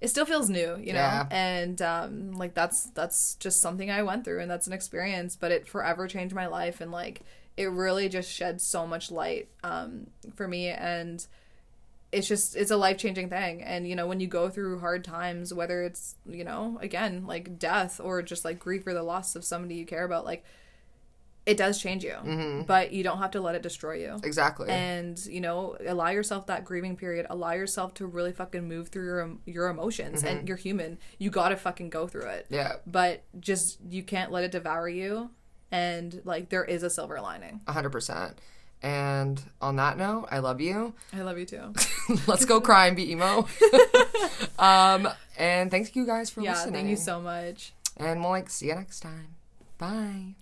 It still feels new, you know, Yeah. and um, like that's that's just something I went through, and that's an experience. But it forever changed my life, and like it really just shed so much light um, for me, and it's just it's a life changing thing and you know when you go through hard times whether it's you know again like death or just like grief or the loss of somebody you care about like it does change you Mm-hmm. but you don't have to let it destroy you Exactly. and you know allow yourself that grieving period allow yourself to really fucking move through your your emotions and you're human you gotta fucking go through it Mm-hmm. yeah, but just you can't let it devour you and like there is a silver lining hundred percent. And on that note, I love you. i love you too Let's go cry and be emo. um, and thank you guys for yeah listening. thank you so much And we'll like see you next time. Bye.